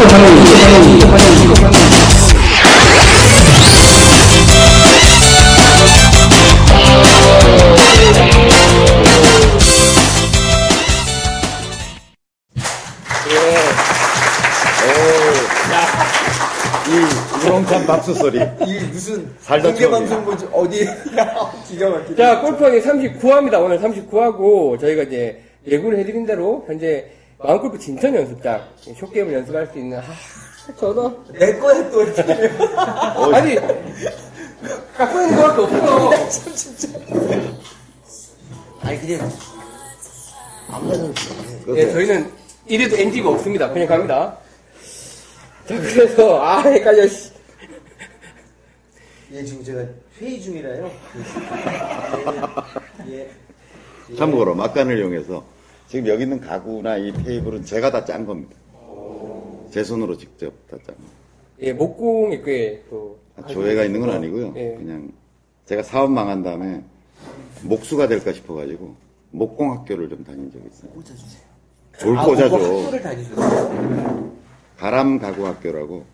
박수 환영이 환영이 이 우렁찬 박수 소리. 이 무슨 살다 공개. 방송 보지 어디 기가 막히네. 자, 골프원이 39화입니다. 오늘 39화고, 저희가 이제 예고를 해드린 대로, 현재 마음골프 진천 연습장, 쇼게임을 연습할 수 있는, 아, 저도. 내 거야 또 이렇게. 아니, 갖고 있는 거밖에 없어. 아니 그냥 아무래도 예, 저희는 이래도 NG가 없습니다. 그냥 갑니다. 자, 그래서, 아, 헷갈려, 씨. 예 지금 제가 회의 중이라요. 예. 참고로 막간을 이용해서 지금 여기 있는 가구나 이 테이블은 제가 다 짠 겁니다. 제 손으로 직접 다 짠. 겁니다. 예, 목공에 꽤, 또. 조회가 있는 건 아니고요. 예. 그냥 제가 사업 망한 다음에 목수가 될까 싶어가지고 목공 학교를 좀 다닌 적이 있어요. 꽂아주세요. 뭘 아, 꽂아줘. 학교를 다니셨어요? 가람 가구 학교라고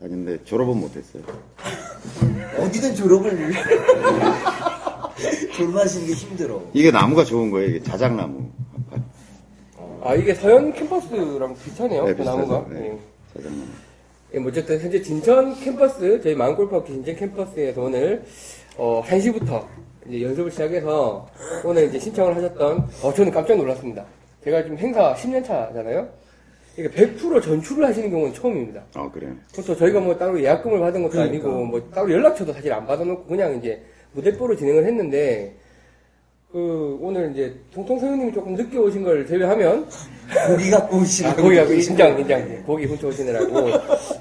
다녔는데 졸업은 못했어요. 어디든 졸업을 졸업하시는 게 힘들어. 이게 나무가 좋은 거예요. 이게 자작나무. 아, 이게 서현 캠퍼스랑 비슷하네요. 네, 그 나무가. 비슷하죠. 예. 네, 자작나무. 예, 뭐 어쨌든 현재 진천 캠퍼스, 저희 마음골프학교 진천 캠퍼스에서 오늘 어, 1시부터 이제 연습을 시작해서 오늘 이제 신청을 하셨던 어, 저는 깜짝 놀랐습니다. 제가 지금 행사 10년 차잖아요. 이게 100% 전출을 하시는 경우는 처음입니다. 아 그래요. 그것도 저희가 뭐 따로 예약금을 받은 것도 그러니까. 아니고 뭐 따로 연락처도 사실 안 받아놓고 그냥 이제 무대뽀로 진행을 했는데 그 오늘 이제 통통 선생님이 조금 늦게 오신 걸 제외하면 고기 갖고 오시는 아, 거기가 인장, 인장. 거기 훔쳐 오시느라고.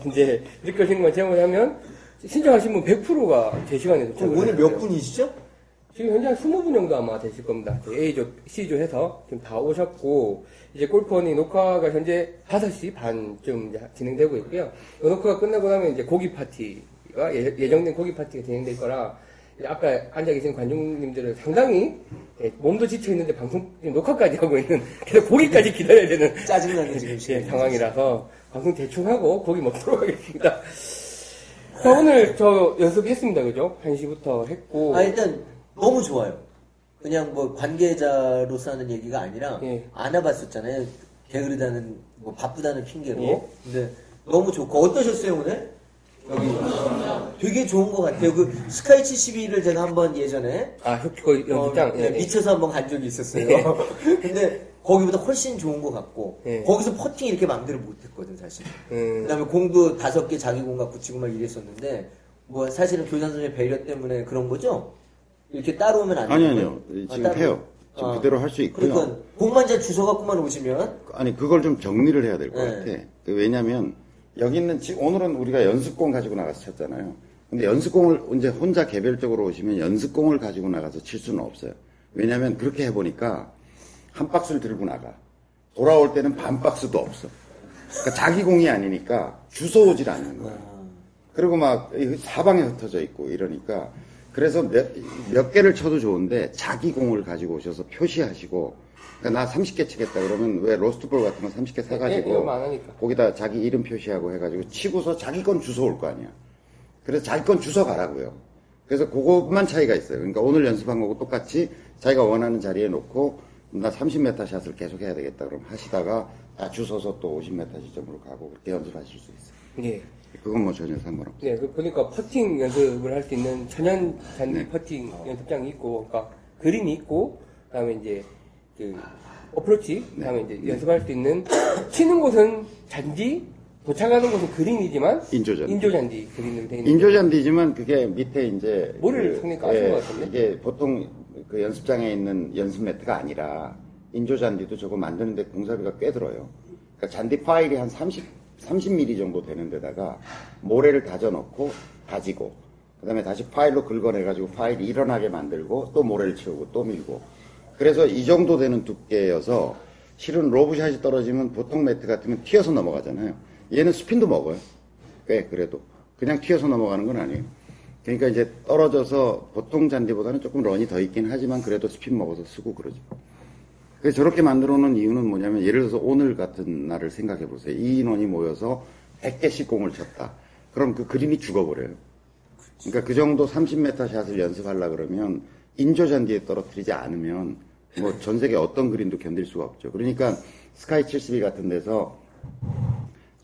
이제, 이렇게 오시는 걸 제외하면, 신청하신 분 100%가 제 시간에 그럼 오늘 몇. 분이시죠? 지금 현재 한 20분 정도 아마 되실 겁니다. A조, C조 해서 지금 다 오셨고, 이제 골프원이 녹화가 현재 5시 반쯤 진행되고 있고요. 이 녹화가 끝나고 나면 이제 고기 파티가 예- 예정된 고기 파티가 진행될 거라, 아까 앉아 계신 관중님들은 상당히 예, 몸도 지쳐 있는데 방송 녹화까지 하고 있는 그래서 고기까지 기다려야 되는 짜증나게 지금 예, 상황이라서 방송 대충 하고 고기 먹도록 하겠습니다. 자 오늘 저 연습했습니다, 그죠? 1시부터 했고 아 일단 너무 좋아요. 그냥 뭐 관계자로서 하는 얘기가 아니라 예. 안 와봤었잖아요. 게으르다는 뭐 바쁘다는 핑계로. 예. 근데 너무 좋고 어떠셨어요 오늘? 여기 되게 좋은 것 같아요. 그 스카이 72를 제가 한번 예전에 아, 그 연습장 어, 예, 네, 예. 미쳐서 한번 간 적이 있었어요. 예. 근데 거기보다 훨씬 좋은 것 같고 예. 거기서 퍼팅 이렇게 마음대로 못했거든 사실. 음, 그다음에 공도 다섯 개 자기 공 갖고 치고 막 이랬었는데 뭐 사실은 교장 선생님 배려 때문에 그런 거죠? 이렇게 따로 오면 안 아니 되고요? 아니요. 아, 지금 따로? 해요. 지금 아, 그대로 할 수 있고요. 그러니까 공만 잘 주워 갖고만 오시면 아니 그걸 좀 정리를 해야 될것 네. 같아. 그 왜냐하면 여기 있는 지금 오늘은 우리가 연습공 가지고 나가서 쳤잖아요. 근데 연습공을 이제 혼자 개별적으로 오시면 연습공을 가지고 나가서 칠 수는 없어요. 왜냐하면 그렇게 해보니까 한 박스를 들고 나가. 돌아올 때는 반 박스도 없어. 그러니까 자기 공이 아니니까 주워 오질 않는 거야. 그리고 막 사방에 흩어져 있고 이러니까 그래서 몇, 몇 개를 쳐도 좋은데 자기 공을 가지고 오셔서 표시하시고 그러니까 나 30개 치겠다 그러면 왜 로스트볼 같은 거 30개 예, 예, 사가지고 안 하니까. 거기다 자기 이름 표시하고 해가지고 치고서 자기 건 주워 올 거 아니야. 그래서 자기 건 주워 가라고요. 그래서 그것만 차이가 있어요. 그러니까 오늘 연습한 거고 똑같이 자기가 원하는 자리에 놓고 나 30m 샷을 계속 해야 되겠다 그럼 하시다가 아, 주워서 또 50m 지점으로 가고 그렇게 연습하실 수 있어요. 예. 그건 뭐 전혀 상관없어요. 네, 그 보니까 퍼팅 연습을 할 수 있는 천연 잔디 네. 퍼팅 연습장이 있고, 그러니까 그린이 있고, 그다음에 이제 그 어프로치, 그다음에 네. 이제 연습할 수 있는 치는 곳은 잔디, 도착하는 곳은 그린이지만 인조잔디. 인조잔디 그린으로 되어 있는. 인조잔디지만 그게 밑에 이제 뭐를 그, 상당히 까신 예, 것 같은데? 이게 보통 그 연습장에 있는 연습 매트가 아니라 인조잔디도 저거 만드는데 공사비가 꽤 들어요. 그러니까 잔디 파일이 한 30, 30mm 정도 되는 데다가 모래를 다져 넣고 다지고 그 다음에 다시 파일로 긁어내가지고 파일이 일어나게 만들고 또 모래를 치우고 또 밀고 그래서 이 정도 되는 두께여서 실은 로브샷이 떨어지면 보통 매트 같으면 튀어서 넘어가잖아요. 얘는 스핀도 먹어요. 꽤 그래도 그냥 튀어서 넘어가는 건 아니에요. 그러니까 이제 떨어져서 보통 잔디보다는 조금 런이 더 있긴 하지만 그래도 스핀 먹어서 쓰고 그러죠. 그래서 저렇게 만들어 놓은 이유는 뭐냐면 예를 들어서 오늘 같은 날을 생각해 보세요. 이 인원이 모여서 100개씩 공을 쳤다. 그럼 그 그림이 죽어버려요. 그러니까 그 정도 30m 샷을 연습하려 그러면 인조잔디에 떨어뜨리지 않으면 뭐 전 세계 어떤 그림도 견딜 수가 없죠. 그러니까 스카이 72 같은 데서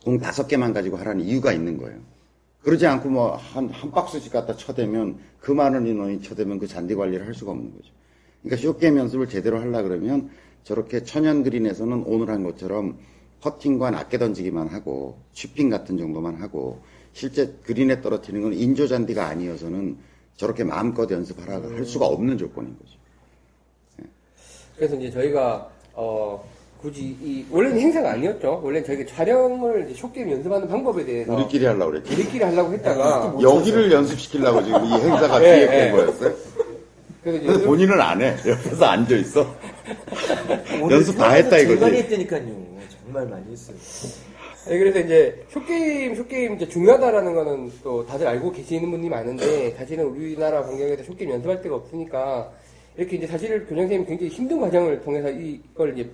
공 다섯 개만 가지고 하라는 이유가 있는 거예요. 그러지 않고 뭐 한 한 박스씩 갖다 쳐대면 그 많은 인원이 쳐대면 그 잔디 관리를 할 수가 없는 거죠. 그러니까 숏게임 연습을 제대로 하려 그러면 저렇게 천연 그린에서는 오늘 한 것처럼 퍼팅과 낮게 던지기만 하고 치핑 같은 정도만 하고 실제 그린에 떨어뜨리는 건 인조 잔디가 아니어서는 저렇게 마음껏 연습하라 할 수가 없는 조건인 거죠. 그래서 이제 저희가 어 굳이 이 원래는 행사가 아니었죠. 원래는 저희가 촬영을 이제 숏게임 연습하는 방법에 대해서 우리끼리 하려고 그랬지. 우리끼리 하려고 했다가 여기를 연습시키려고 지금 이 행사가 예, 기획된 예. 거였어요. 그래서 근데 이제 본인은 안 해. 옆에서 앉아 있어. 연습 다 했다 이거지. 했다니까요. 정말 많이 했어요. 네, 그래서 이제 숏게임, 숏게임 이제 중요하다라는 거는 또 다들 알고 계시는 분이 많은데 사실은 우리나라 환경에서 숏게임 연습할 데가 없으니까 이렇게 이제 사실 교장선생님이 굉장히 힘든 과정을 통해서 이걸 이제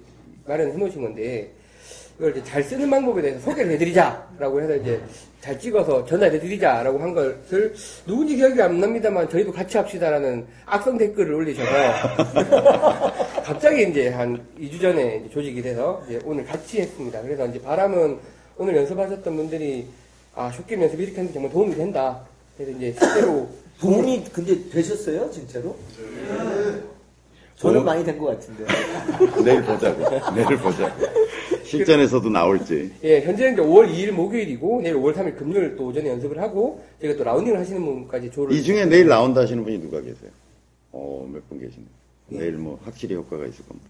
마련해 놓으신 건데 이걸 이제 잘 쓰는 방법에 대해서 소개를 해드리자라고 해서 이제 잘 찍어서 전달해드리자라고 한 것을 누군지 기억이 안 납니다만 저희도 같이 합시다라는 악성 댓글을 올리셔서 갑자기 이제 한 2주 전에 이제 조직이 돼서 이제 오늘 같이 했습니다. 그래서 이제 바람은 오늘 연습하셨던 분들이 아 쇼게임 연습 이렇게 하는 게 정말 도움이 된다. 그래서 이제 실제로 도움이 근데 되셨어요? 진짜로? 저는 많이 된 것 같은데. 내일 보자고. 내일 보자고. 실전에서도 나올지. 예, 현재는 이제 5월 2일 목요일이고 내일 5월 3일 금요일 또 오전에 연습을 하고 제가 또 라운딩을 하시는 분까지 조를 이 중에 내일 나온다 하시는 분이 누가 계세요? 어, 몇 분 계시네요. 예. 내일 뭐 확실히 효과가 있을 겁니다.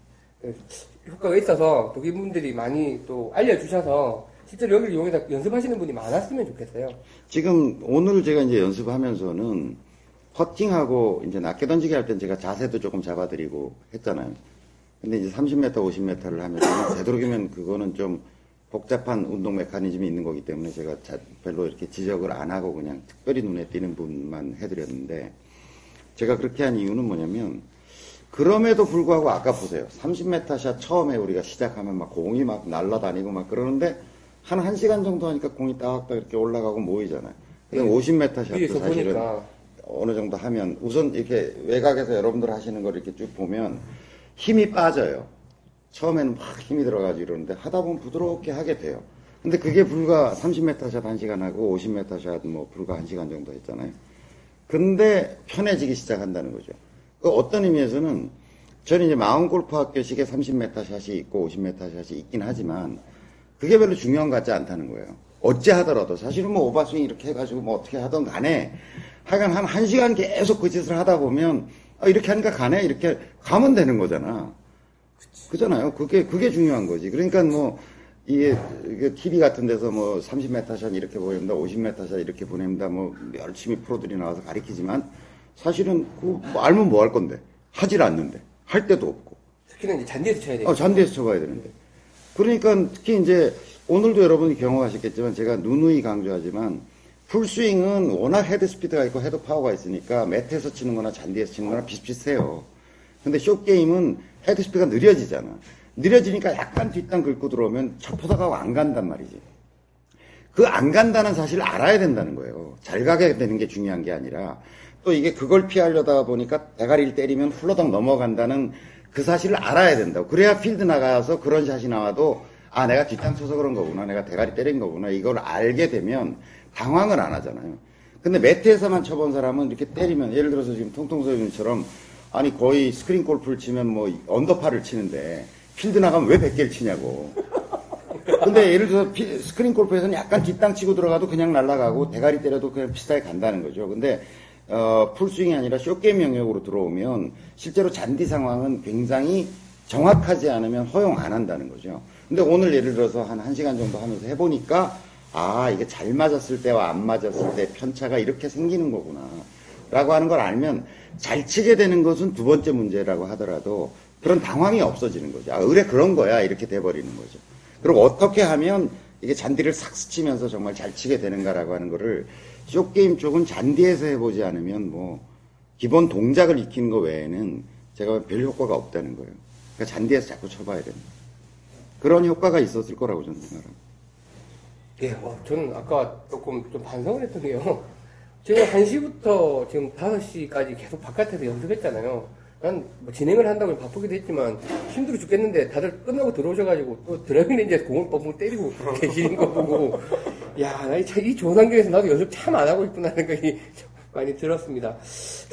효과가 있어서 또 이분들이 많이 또 알려주셔서 실제로 여기를 이용해서 연습하시는 분이 많았으면 좋겠어요. 지금 오늘 제가 이제 연습하면서는 퍼팅하고 이제 낮게 던지기 할 땐 제가 자세도 조금 잡아드리고 했잖아요. 근데 이제 30m, 50m를 하면서 되도록이면 그거는 좀 복잡한 운동 메커니즘이 있는 거기 때문에 제가 자- 별로 이렇게 지적을 안 하고 그냥 특별히 눈에 띄는 부분만 해드렸는데 제가 그렇게 한 이유는 뭐냐면 그럼에도 불구하고 아까 보세요. 30m 샷 처음에 우리가 시작하면 막 공이 막 날아다니고 막 그러는데 한 1시간 정도 하니까 공이 딱딱 이렇게 올라가고 모이잖아요. 근데 50m 샷도 네. 사실은 보니까 어느 정도 하면 우선 이렇게 외곽에서 여러분들 하시는 걸 이렇게 쭉 보면 힘이 빠져요. 처음에는 막 힘이 들어가지고 이러는데 하다 보면 부드럽게 하게 돼요. 근데 그게 불과 30m 샷 1시간 하고 50m 샷 뭐 불과 1시간 정도 했잖아요. 근데 편해지기 시작한다는 거죠. 그 어떤 의미에서는 저는 이제 마운 골프 학교식의 30m 샷이 있고 50m 샷이 있긴 하지만 그게 별로 중요한 것 같지 않다는 거예요. 어찌 하더라도 사실은 뭐 오버스윙 이렇게 해가지고 뭐 어떻게 하던 간에 하여간 한 1시간 계속 그 짓을 하다 보면 아, 이렇게 하니까 가네 이렇게 가면 되는 거잖아. 그잖아요. 그게 그게 중요한 거지. 그러니까 뭐 이게, 이게 TV 같은 데서 뭐 30m 샷 이렇게 보냅니다, 50m 샷 이렇게 보냅니다, 뭐 열심히 프로들이 나와서 가리키지만 사실은 그 뭐 알면 뭐 할 건데 하질 않는데 할 데도 없고 특히나 이제 잔디에서 쳐야 돼요. 어, 잔디에서 쳐가야 되는데. 그러니까 특히 이제 오늘도 여러분이 경험하셨겠지만 제가 누누이 강조하지만 풀스윙은 워낙 헤드 스피드가 있고 헤드 파워가 있으니까 매트에서 치는 거나 잔디에서 치는 거나 비슷비슷해요. 근데 숏게임은 헤드 스피드가 느려지잖아. 느려지니까 약간 뒷땅 긁고 들어오면 철퍼덕하고 안 간단 말이지. 그 안 간다는 사실을 알아야 된다는 거예요. 잘 가게 되는 게 중요한 게 아니라 또 이게 그걸 피하려다 보니까 대가리를 때리면 훌러덩 넘어간다는 그 사실을 알아야 된다고. 그래야 필드 나가서 그런 샷이 나와도 아 내가 뒷땅 쳐서 그런 거구나. 내가 대가리 때린 거구나. 이걸 알게 되면 당황을 안 하잖아요. 근데 매트에서만 쳐본 사람은 이렇게 때리면 예를 들어서 지금 통통소님처럼 아니 거의 스크린 골프를 치면 뭐 언더파를 치는데 필드 나가면 왜 100개를 치냐고. 근데 예를 들어서 피- 스크린 골프에서는 약간 뒷땅 치고 들어가도 그냥 날아가고 대가리 때려도 그냥 비슷하게 간다는 거죠. 근데 어, 풀스윙이 아니라 쇼게임 영역으로 들어오면 실제로 잔디 상황은 굉장히 정확하지 않으면 허용 안 한다는 거죠. 근데 오늘 예를 들어서 한 1시간 정도 하면서 해보니까 아, 이게 잘 맞았을 때와 안 맞았을 때 편차가 이렇게 생기는 거구나. 라고 하는 걸 알면 잘 치게 되는 것은 두 번째 문제라고 하더라도 그런 당황이 없어지는 거죠. 아, 의뢰 그런 거야. 이렇게 돼버리는 거죠. 그리고 어떻게 하면 이게 잔디를 싹 스치면서 정말 잘 치게 되는가라고 하는 거를 숏게임 쪽은 잔디에서 해보지 않으면 뭐 기본 동작을 익히는 거 외에는 제가 별 효과가 없다는 거예요. 그러니까 잔디에서 자꾸 쳐봐야 됩니다. 그런 효과가 있었을 거라고 저는 생각합니다. 예, 어, 저는 아까 조금 좀 반성을 했던 게요. 제가 1시부터 지금 5시까지 계속 바깥에서 연습했잖아요. 난 뭐 진행을 한다고 바쁘기도 했지만 힘들어 죽겠는데 다들 끝나고 들어오셔가지고 또 드라이빙 레인지에서 공을 뻥뻥 때리고 계시는 거 보고 야, 나이 좋은 환경에서 나도 연습 참 안 하고 있구나 생각이 좀 많이 들었습니다.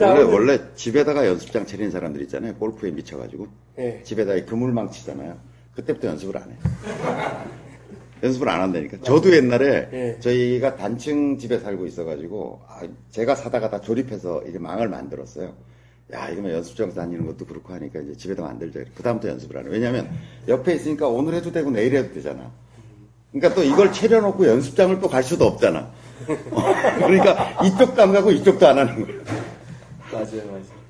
원래, 오늘- 원래 집에다가 연습장 차리는 사람들 있잖아요. 골프에 미쳐가지고. 예. 집에다 이 그물망 치잖아요. 그때부터 연습을 안 해요. 연습을 안 한다니까. 저도 옛날에 예. 저희가 단층 집에 살고 있어가지고 아, 제가 사다가 다 조립해서 이제 망을 만들었어요. 야 이거면 연습장 다니는 것도 그렇고 하니까 이제 집에다 만들자. 그 다음부터 연습을 안 해요. 왜냐하면 옆에 있으니까 오늘 해도 되고 내일 해도 되잖아. 그러니까 또 이걸 차려놓고 연습장을 또 갈 수도 없잖아. 그러니까 이쪽도 안 가고 이쪽도 안 하는 거예요. 맞아요, 맞아요.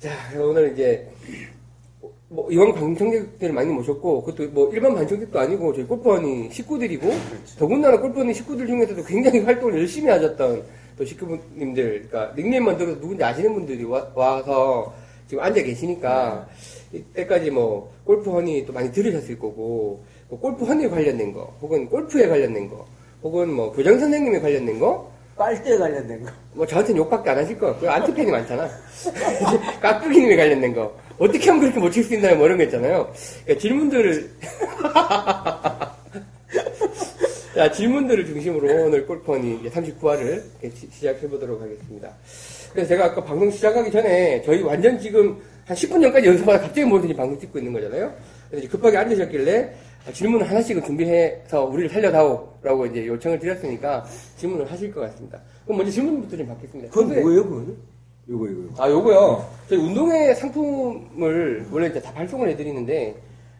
자, 오늘 이제 뭐 이왕 방청객들을 많이 모셨고 그것도 뭐 일반 방청객도 아니고 저희 골프원이 식구들이고 더군다나 골프원이 식구들 중에서도 굉장히 활동을 열심히 하셨던 또 식구님들, 그러니까 닉네임 만 들어도 누군지 아시는 분들이 와, 와서 지금 앉아 계시니까 이때까지 뭐 골프헌이 또 많이 들으셨을 거고 뭐 골프헌에 관련된 거 혹은 골프에 관련된 거 혹은 뭐 교장 선생님에 관련된 거 빨대 관련된 거. 뭐 저한테는 욕밖에 안 하실 거 같고요. 안티팬이 많잖아. 깍두기님에 관련된 거. 어떻게 하면 그렇게 못 칠 수 있나요? 뭐 이런 거 있잖아요. 그러니까 질문들을 자, 질문들을 중심으로 오늘 골프원이 39화를 시작해 보도록 하겠습니다. 그래서 제가 아까 방송 시작하기 전에 저희 완전 지금 한 10분 전까지 연습하다 갑자기 모여서 방송 찍고 있는 거잖아요. 그래서 급하게 앉으셨길래 질문을 하나씩은 준비해서 우리를 살려다오라고 이제 요청을 드렸으니까 질문을 하실 것 같습니다. 그럼 먼저 질문부터 좀 받겠습니다. 그건 뭐예요, 그거는? 요거, 요거. 아, 요거요. 저희 운동회 상품을 원래 이제 다 발송을 해드리는데,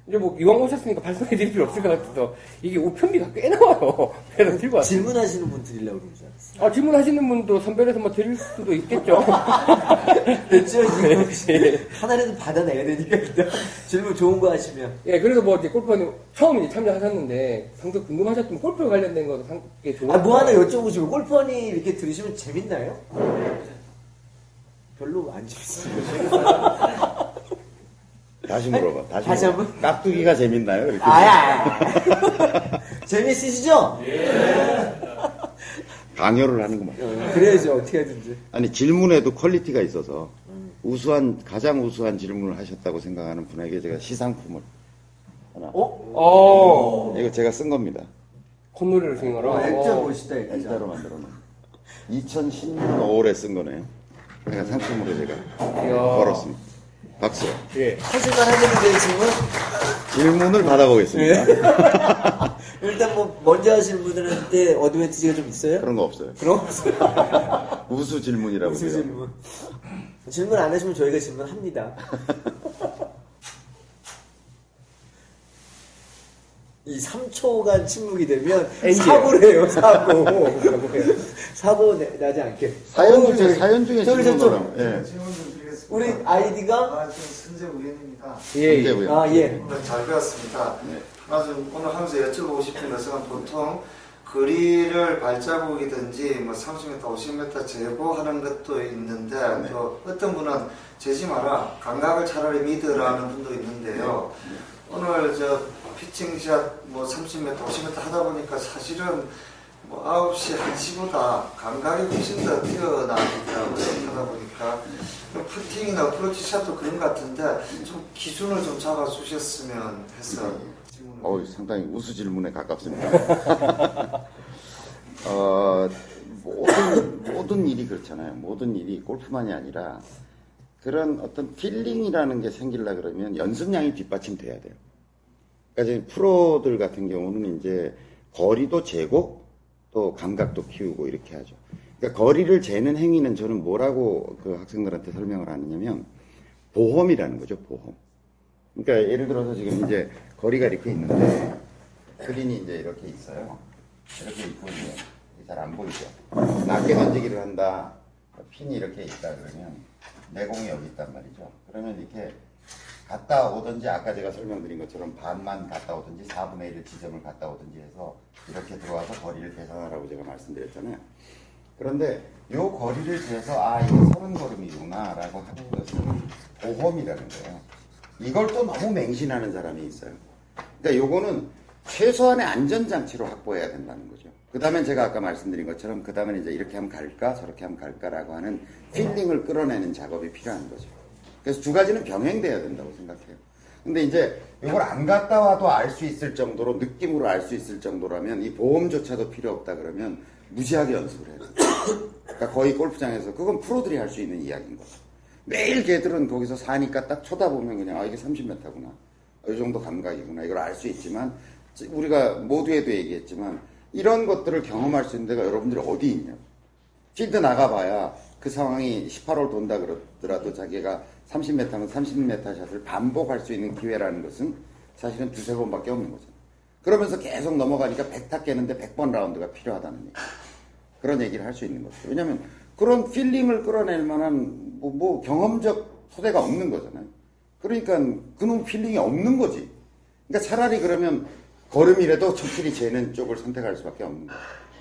이제 뭐 이왕 오셨으니까 발송해 드릴 필요 없을 것 같아서, 이게 우편비가 꽤 나와요. 그래서 들고 왔어요. 질문하시는 분 드리려고 그러지 않았어요? 아, 질문하시는 분도 선별해서 뭐 드릴 수도 있겠죠. 됐죠? 예. 하나라도 받아내야 되니까 일단 질문 좋은 거 하시면. 예, 그래서 뭐 이제 골프는 처음 이제 참여하셨는데, 상당히 궁금하셨던 골프 관련된 것도 상당히 좋은 아, 뭐 하나 여쭤보시고 골프원이 이렇게 들으시면 재밌나요? 별로 안 재밌어요. 다시 물어봐. 다시, 다시 물어봐. 한 번? 깍두기가 재밌나요? 이렇게. 아야. 재밌으시죠? 강요를 하는구만. 그래야죠 어떻게 하든지. 아니 질문에도 퀄리티가 있어서 우수한 가장 우수한 질문을 하셨다고 생각하는 분에게 제가 시상품을 하나. 어? 어, 이거 제가 쓴 겁니다. 콧노래를 쓰는 거라. 어, 액자 어. 멋있다 이거. 일자로 만들어 놓은. 2010년 5월에 쓴 거네요. 제가 상품으로 제가 이야. 걸었습니다. 박수. 예. 하실만 하겠는데 지금은 질문을 받아보겠습니다. 일단 뭐 먼저 하시는 분들한테 어드밴티지가 좀 있어요? 그런 거 없어요. 그럼 없어요. 우수 질문이라고. 제가. 질문? 질문 안 하시면 저희가 질문합니다. 이 3초간 침묵이 되면. 사고를 해요, 사고. 사고 내- 나지 않게. 사연 어, 중에 사연 중에 질문을. 하면, 예. 우리 아이디가 아, 저 선재 우연입니다. 예, 예. 아 예. 오늘 잘 배웠습니다. 네. 아주 오늘 하면서 여쭤보고 싶은 것은 보통 거리를 발자국이든지 뭐 30m, 50m 제보하는 것도 있는데 네. 또 어떤 분은 재지 마라 감각을 차라리 믿으라는 분도 있는데요. 오늘 저 피칭샷 뭐 30m, 50m 하다 보니까 사실은 뭐 9시 1시보다 감각이 훨씬 더 뛰어나더라고요. 하다 보니까 퍼팅이나 어프로치 샷도 그런 것 같은데 좀 기준을 좀 잡아 주셨으면 해서 질문을 어우, 상당히 우수 질문에 가깝습니다. 어, 모든, 모든 일이 그렇잖아요. 모든 일이 골프만이 아니라 그런 어떤 필링이라는 게 생기려 그러면 연습량이 뒷받침돼야 돼요. 그러니까 지금 프로들 같은 경우는 이제 거리도 재고 또 감각도 키우고 이렇게 하죠. 그러니까 거리를 재는 행위는 저는 뭐라고 그 학생들한테 설명을 하느냐면 보험이라는 거죠, 보험. 그러니까 예를 들어서 지금 이제 거리가 이렇게 있는데 그린이 이제 이렇게 있어요. 이렇게 있고 이제 잘 안 보이죠. 낮게 던지기를 한다. 핀이 이렇게 있다 그러면 내공이 여기 있단 말이죠. 그러면 이렇게 갔다 오든지 아까 제가 설명드린 것처럼 반만 갔다 오든지 4분의 1의 지점을 갔다 오든지 해서 이렇게 들어와서 거리를 계산하라고 제가 말씀드렸잖아요. 그런데 요 거리를 재서 아 이게 서른 걸음이구나 라고 하는 것은 보험이라는 거예요. 이걸 또 너무 맹신하는 사람이 있어요. 그러니까 요거는 최소한의 안전장치로 확보해야 된다는 거죠. 그 다음에 제가 아까 말씀드린 것처럼 그 다음에 이제 이렇게 하면 갈까 저렇게 하면 갈까라고 하는 feeling을 끌어내는 작업이 필요한 거죠. 그래서 두 가지는 병행돼야 된다고 생각해요. 근데 이제 이걸 안 갔다 와도 알 수 있을 정도로 느낌으로 알 수 있을 정도라면 이 보험조차도 필요 없다 그러면 무지하게 연습을 해야 돼요. 그러니까 거의 골프장에서 그건 프로들이 할 수 있는 이야기인 거죠. 매일 걔들은 거기서 사니까 딱 쳐다보면 그냥 아 이게 30m구나. 이 정도 감각이구나. 이걸 알 수 있지만 우리가 모두에도 얘기했지만 이런 것들을 경험할 수 있는 데가 여러분들이 어디 있냐. 필드 나가봐야 그 상황이 18홀 돈다 그러더라도 자기가 30m면 30m 샷을 반복할 수 있는 기회라는 것은 사실은 두세 번밖에 없는 거잖아요. 그러면서 계속 넘어가니까 100타 깨는데 100번 라운드가 필요하다는 얘기. 그런 얘기를 할 수 있는 거죠. 왜냐하면 그런 feeling을 끌어낼 만한 뭐, 뭐 경험적 토대가 없는 거잖아요. 그러니까 그놈 feeling이 없는 거지. 그러니까 차라리 그러면 걸음이라도 착실히 재는 쪽을 선택할 수밖에 없는 거예요.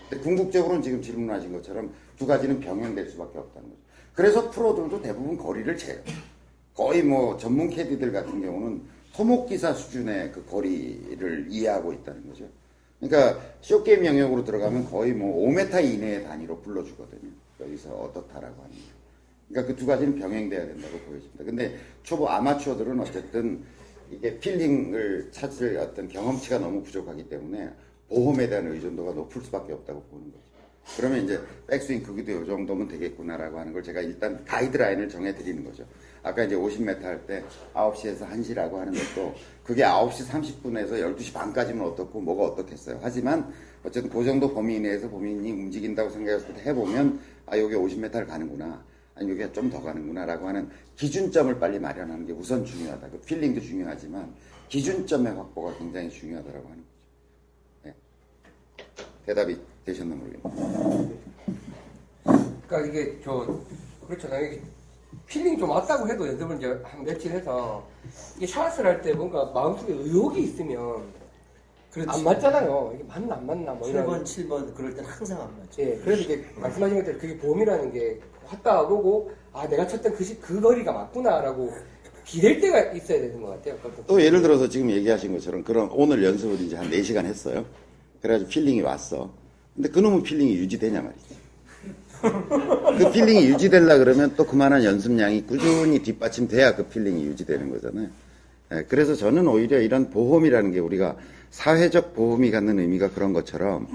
근데 궁극적으로는 지금 질문하신 것처럼 두 가지는 병행될 수밖에 없다는 거죠. 그래서 프로들도 대부분 거리를 재요. 거의 뭐 전문 캐디들 같은 경우는 토목기사 수준의 그 거리를 이해하고 있다는 거죠. 그러니까 short game 영역으로 들어가면 거의 뭐 5m 이내의 단위로 불러주거든요. 여기서 어떻다라고 거. 그러니까 그 두 가지는 병행돼야 된다고 보여집니다. 근데 초보 아마추어들은 어쨌든 이게 feeling을 찾을 어떤 경험치가 너무 부족하기 때문에 보험에 대한 의존도가 높을 수밖에 없다고 보는 거죠. 그러면 이제 백스윙 크기도 이 정도면 되겠구나라고 하는 걸 제가 일단 가이드라인을 정해드리는 거죠. 아까 이제 50m 할 때 9시에서 1시라고 하는 것도 그게 9시 30분에서 12시 반까지면 어떻고 뭐가 어떻겠어요. 하지만 어쨌든 그 정도 범위 내에서 범인이 움직인다고 생각했을 때 해보면 아, 여기 50m를 가는구나. 아니, 여기가 좀 더 가는구나라고 하는 기준점을 빨리 마련하는 게 우선 중요하다. 그 필링도 중요하지만 기준점의 확보가 굉장히 중요하다고 하는 거죠. 네. 대답이 되셨나 모르겠네요. 그러니까 이게 저 그렇잖아요. 이게 feeling 좀 왔다고 해도 연습을 이제 한 며칠 해서 이게 샷을 할 때 뭔가 마음속에 의혹이 있으면 안 맞잖아요. 이게 맞나 안 맞나 뭐 이런. 8번, 7번 그럴 땐 항상 안 맞죠. 예, 그래서 이게 말씀하신 것처럼 그게 보험이라는 게 왔다 보고 아 내가 쳤던 그, 시, 그 거리가 맞구나라고 기댈 데가 있어야 되는 것 같아요. 또 예를 들어서 지금 얘기하신 것처럼 그럼 오늘 연습을 이제 한 4시간 했어요. 그래가지고 feeling이 왔어. 근데 그놈의 feeling이 유지되냐 말이지. 그 feeling이 유지되려 그러면 또 그만한 연습량이 꾸준히 뒷받침돼야 그 feeling이 유지되는 거잖아요. 예, 그래서 저는 오히려 이런 보험이라는 게 우리가 사회적 보험이 갖는 의미가 그런 것처럼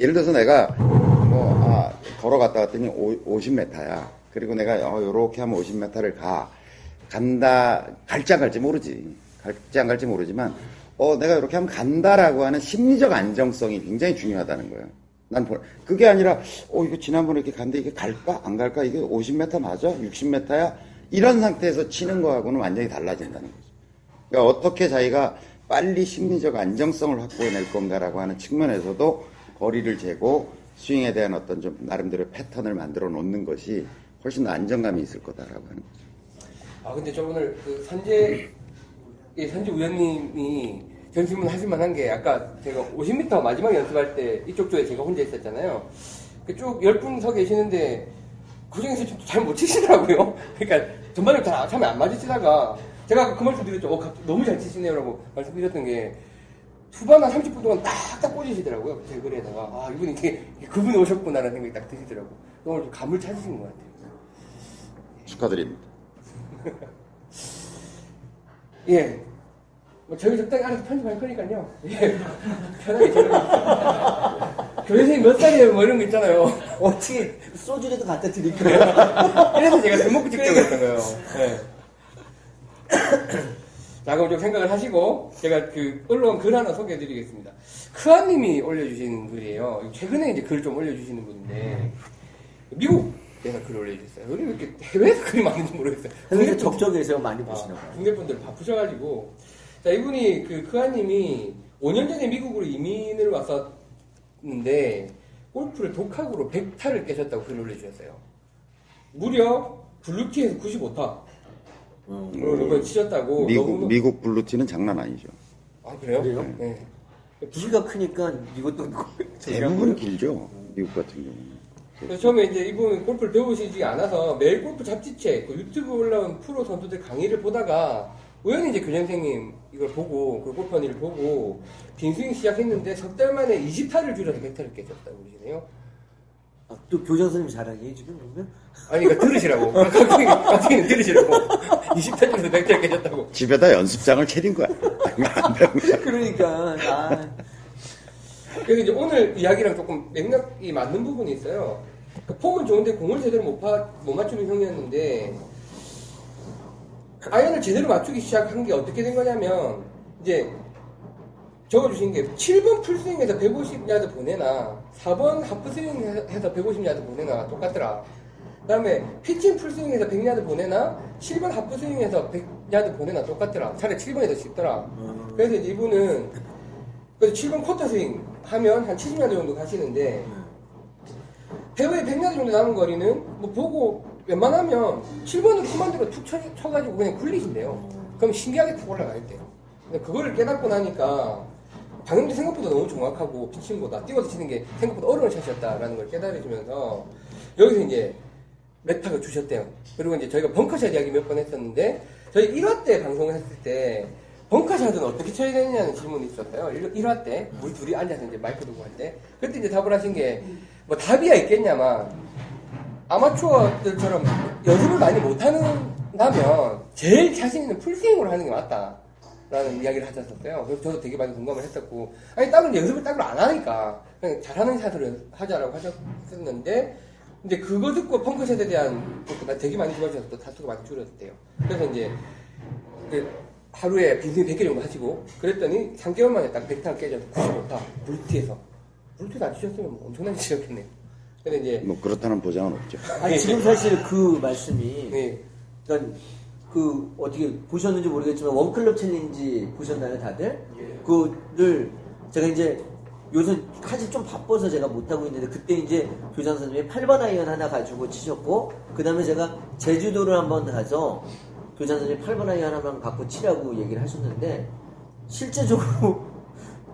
예를 들어서 내가 뭐 아, 걸어갔다 왔더니 50m야. 그리고 내가 어, 요렇게 하면 50m를 가. 간다 갈지 안 갈지 모르지. 갈지 안 갈지 모르지만 어 내가 이렇게 하면 간다라고 하는 심리적 안정성이 굉장히 중요하다는 거예요. 난 보- 그게 아니라 어 이거 지난번에 이렇게 갔는데 이게 갈까 안 갈까 이게 50m 맞아 60m야 이런 상태에서 치는 거하고는 완전히 달라진다는 거죠. 그러니까 어떻게 자기가 빨리 심리적 안정성을 확보해낼 건가라고 하는 측면에서도 거리를 재고 스윙에 대한 어떤 좀 나름대로 패턴을 만들어 놓는 것이 훨씬 더 안정감이 있을 거다라고 하는 거죠. 아 근데 저 오늘 그 선재 예, 선재 위원님이 전 질문 하실 만 한 게 아까 제가 50m 마지막 연습할 때 이쪽 조에 제가 혼자 있었잖아요. 그쭉 10분 서 계시는데 그 중에서 좀 잘 못 치시더라고요. 그러니까 전반적으로 잘 처음에 안 맞으시다가 제가 그 말씀 드렸죠. 어, 너무 잘 치시네요 라고 말씀드렸던 게 후반 한 30분 동안 딱딱 꽂으시더라고요. 제 글에다가 아 이분이 이게 그분이 오셨구나라는 생각이 딱 드시더라고요. 오늘 좀 감을 찾으신 것 같아요. 축하드립니다. 예. 뭐 저희 적당히 알아서 편집할 거니까요. 예. 편하게 저는 교수님 몇 살이에요? 뭐 이런 거 있잖아요. 어떻게 소주라도 갖다 드릴까요? 그래서 제가 대목구 찍자고 했던 거예요. 예. 자, 그럼 좀 생각을 하시고, 제가 그, 언론 글 하나 소개해 드리겠습니다. 크아님이 올려주신 글이에요. 최근에 이제 글 좀 올려주시는 분인데, 미국에서 글 올려주셨어요. 왜 이렇게 해외에서 글이 많은지 모르겠어요. 근데 적적해서 많이 아, 보시나 봐요. 국내 분들 바쁘셔가지고 자 이분이 그 크아님이 5년 전에 미국으로 이민을 왔었는데 골프를 독학으로 100타를 깨셨다고 글을 올려주셨어요. 무려 블루티에서 95타 어. 이걸 치셨다고 미국 너무 미국 블루티는 장난 아니죠. 아 그래요? 그래요? 네. 키가 크니까 이것도 대부분 길죠. 미국 같은 경우는. 그래서 처음에 이제 이분 골프를 배우시지 않아서 매일 골프 잡지책, 그 유튜브 올라온 프로 선수들 강의를 보다가 우연히 이제 교장선생님 이걸 보고 그 골퍼니를 보고 빈스윙 시작했는데 석 달 만에 20타를 줄여서 100타를 깨졌다고 그러시네요. 아, 또 교장 선생님 자랑이에요 지금 그러면? 아니 그러니까 들으시라고. 갑자기 갑자기 들으시라고. 20타 줄여서 100타를 깨졌다고. 집에다 연습장을 차린 거야. 그러니까 아, 그래서 이제 오늘 이야기랑 조금 맥락이 맞는 부분이 있어요. 그 폼은 좋은데 공을 제대로 못, 파, 못 맞추는 형이었는데 아이언을 제대로 맞추기 시작한 게 어떻게 된 거냐면 이제 적어주신 게 7번 풀스윙에서 150야드 보내나 4번 하프스윙에서 150야드 보내나 똑같더라. 그 다음에 피칭 풀스윙에서 100야드 보내나 7번 하프스윙에서 100야드 보내나 똑같더라. 차라리 7번이 더 쉽더라. 그래서 이제 이분은 그래서 7번 쿼터 스윙 하면 한 70야드 정도 가시는데 배우의 100야드 정도 남은 거리는 뭐 보고 웬만하면 7번을 코만드로 툭 쳐, 쳐가지고 그냥 굴리신대요. 그럼 신기하게 탁 올라갈 때요. 근데 그거를 깨닫고 나니까 방금도 생각보다 너무 정확하고 피칭보다 띄워서 치는 게 생각보다 어려운 샷이었다라는 걸 깨달으시면서 여기서 이제 렉탁을 주셨대요. 그리고 이제 저희가 벙커샷 이야기 몇 번 했었는데 저희 1화 때 방송을 했을 때 벙커샷은 어떻게 쳐야 되느냐는 질문이 있었어요. 1, 화 때 우리 둘이 앉아서 이제 마이크 두고 할 때 그때 이제 답을 하신 게 뭐 답이야 있겠냐만 아마추어들처럼 연습을 많이 못하는 다면 제일 자신 있는 풀스윙으로 하는 게 맞다. 라는 이야기를 하셨었어요. 그래서 저도 되게 많이 공감을 했었고, 아니, 다른 연습을 따로 안 하니까, 그냥 잘하는 샷을 하자라고 하셨었는데, 근데 그거 듣고 벙커샷에 대한 것도 나 되게 많이 좋아지셔서 또 타수가 많이 줄어졌대요. 그래서 이제, 그 하루에 빈스윙 100개 정도 하시고, 그랬더니 3개월 만에 딱 100타가 깨져서 95타, 블루티에서. 블루티에서 안 치셨으면 뭐 엄청나게 치셨겠네요. 근데 이제, 뭐 그렇다는 보장은 없죠. 아니 지금 사실 그 말씀이 네, 그러니까 그 어떻게 보셨는지 모르겠지만 one club challenge 보셨나요 다들? 그를 제가 이제 요새 사실 좀 바빠서 제가 못하고 있는데 그때 이제 교장 선생님이 8번 아이언 하나 가지고 치셨고 그 다음에 제가 제주도를 한번 가서 교장 선생님이 8번 아이언 하나만 갖고 치라고 얘기를 하셨는데 실제적으로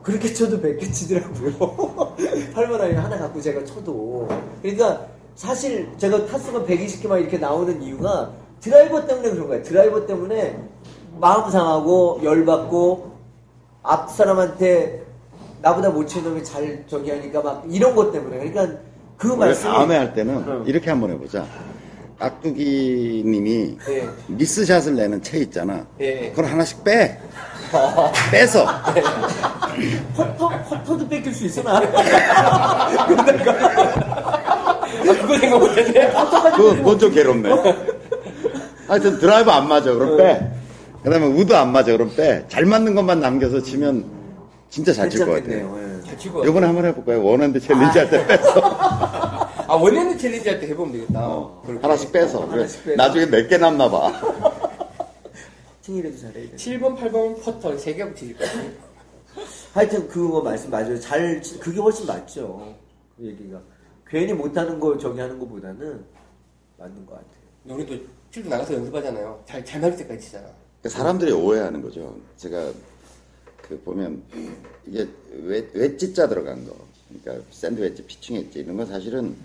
그렇게 쳐도 100개 치더라고요 8번 아이언 하나 갖고 제가 쳐도 그러니까 사실 제가 타수가 120개 만 이렇게 나오는 이유가 드라이버 때문에 그런 거예요 드라이버 때문에 마음 상하고 열받고 앞 사람한테 나보다 못 치는 놈이 잘 저기 하니까 막 이런 것 때문에 그러니까 그 말씀이 다음에 할 때는 응. 이렇게 한번 해보자. 깍두기 님이 예. 미스샷을 내는 채 있잖아. 예. 그걸 하나씩 빼. 빼서. 퍼터, 퍼터도 뺏길 수 있어 나 아, 그거 생각 못했네. 그거 그건 좀 괴롭네. 하여튼 드라이버 안 맞아. 그럼 빼. 그 다음에 우드 안 맞아. 그럼 빼. 잘 맞는 것만 남겨서 치면 진짜 잘 칠 것 같아. 괜찮겠네요 예. 이번에 한번 해볼까요? one hand challenge 할때 뺐어. 아, one hand challenge 할 때 해보면 되겠다. 어. 하나씩 빼서. 하나씩 빼서. 나중에 몇 개 남나 봐. 퍼팅이라도 잘해야 돼 7번, 8번 퍼터 3개 하고 치실 거예요. 하여튼 그거 말씀 맞아요 잘 치- 그게 훨씬 맞죠 그 얘기가 괜히 못하는 거 저기 하는 것보다는 맞는 것 같아요 우리도 필드 나가서 연습하잖아요. 잘, 잘 맞을 때까지 치잖아. 사람들이 오해하는 거죠. 제가 그 보면 이게 웨, 웨지자 들어간 거, 그러니까 샌드 웨지, 피칭 웨지 이런 건 사실은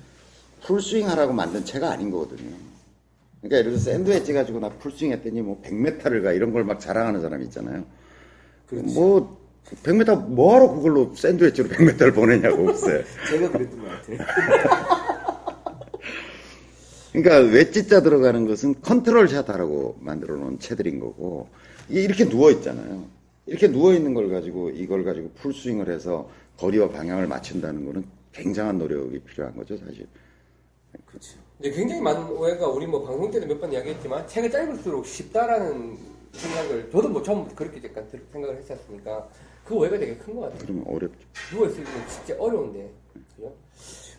풀스윙 하라고 만든 채가 아닌 거거든요. 그러니까 예를 들어서 샌드 웨지 가지고 나 풀스윙 했더니 뭐 100m를 가 이런 걸 막 자랑하는 사람 있잖아요. 뭐 100m 뭐하러 그걸로 샌드 웨지로 100m를 보내냐고 없어요. 제가 그랬던 것 같아요 그러니까 웨지자 들어가는 것은 컨트롤 샷하라고 만들어 놓은 채들인 거고 이게 이렇게 누워 있잖아요. 이렇게 누워 있는 걸 가지고 이걸 가지고 풀스윙을 해서 거리와 방향을 맞춘다는 거는 굉장한 노력이 필요한 거죠, 사실. 그렇죠 근데 굉장히 많은 오해가 우리 뭐 방송 때도 몇 번 이야기했지만 채가 짧을수록 쉽다라는 생각을 저도 뭐 처음부터 그렇게 약간 들- 생각을 했었으니까 그 오해가 되게 큰 것 같아요. 그러면 어렵죠. 누워있을 때는 진짜 어려운데. 그죠?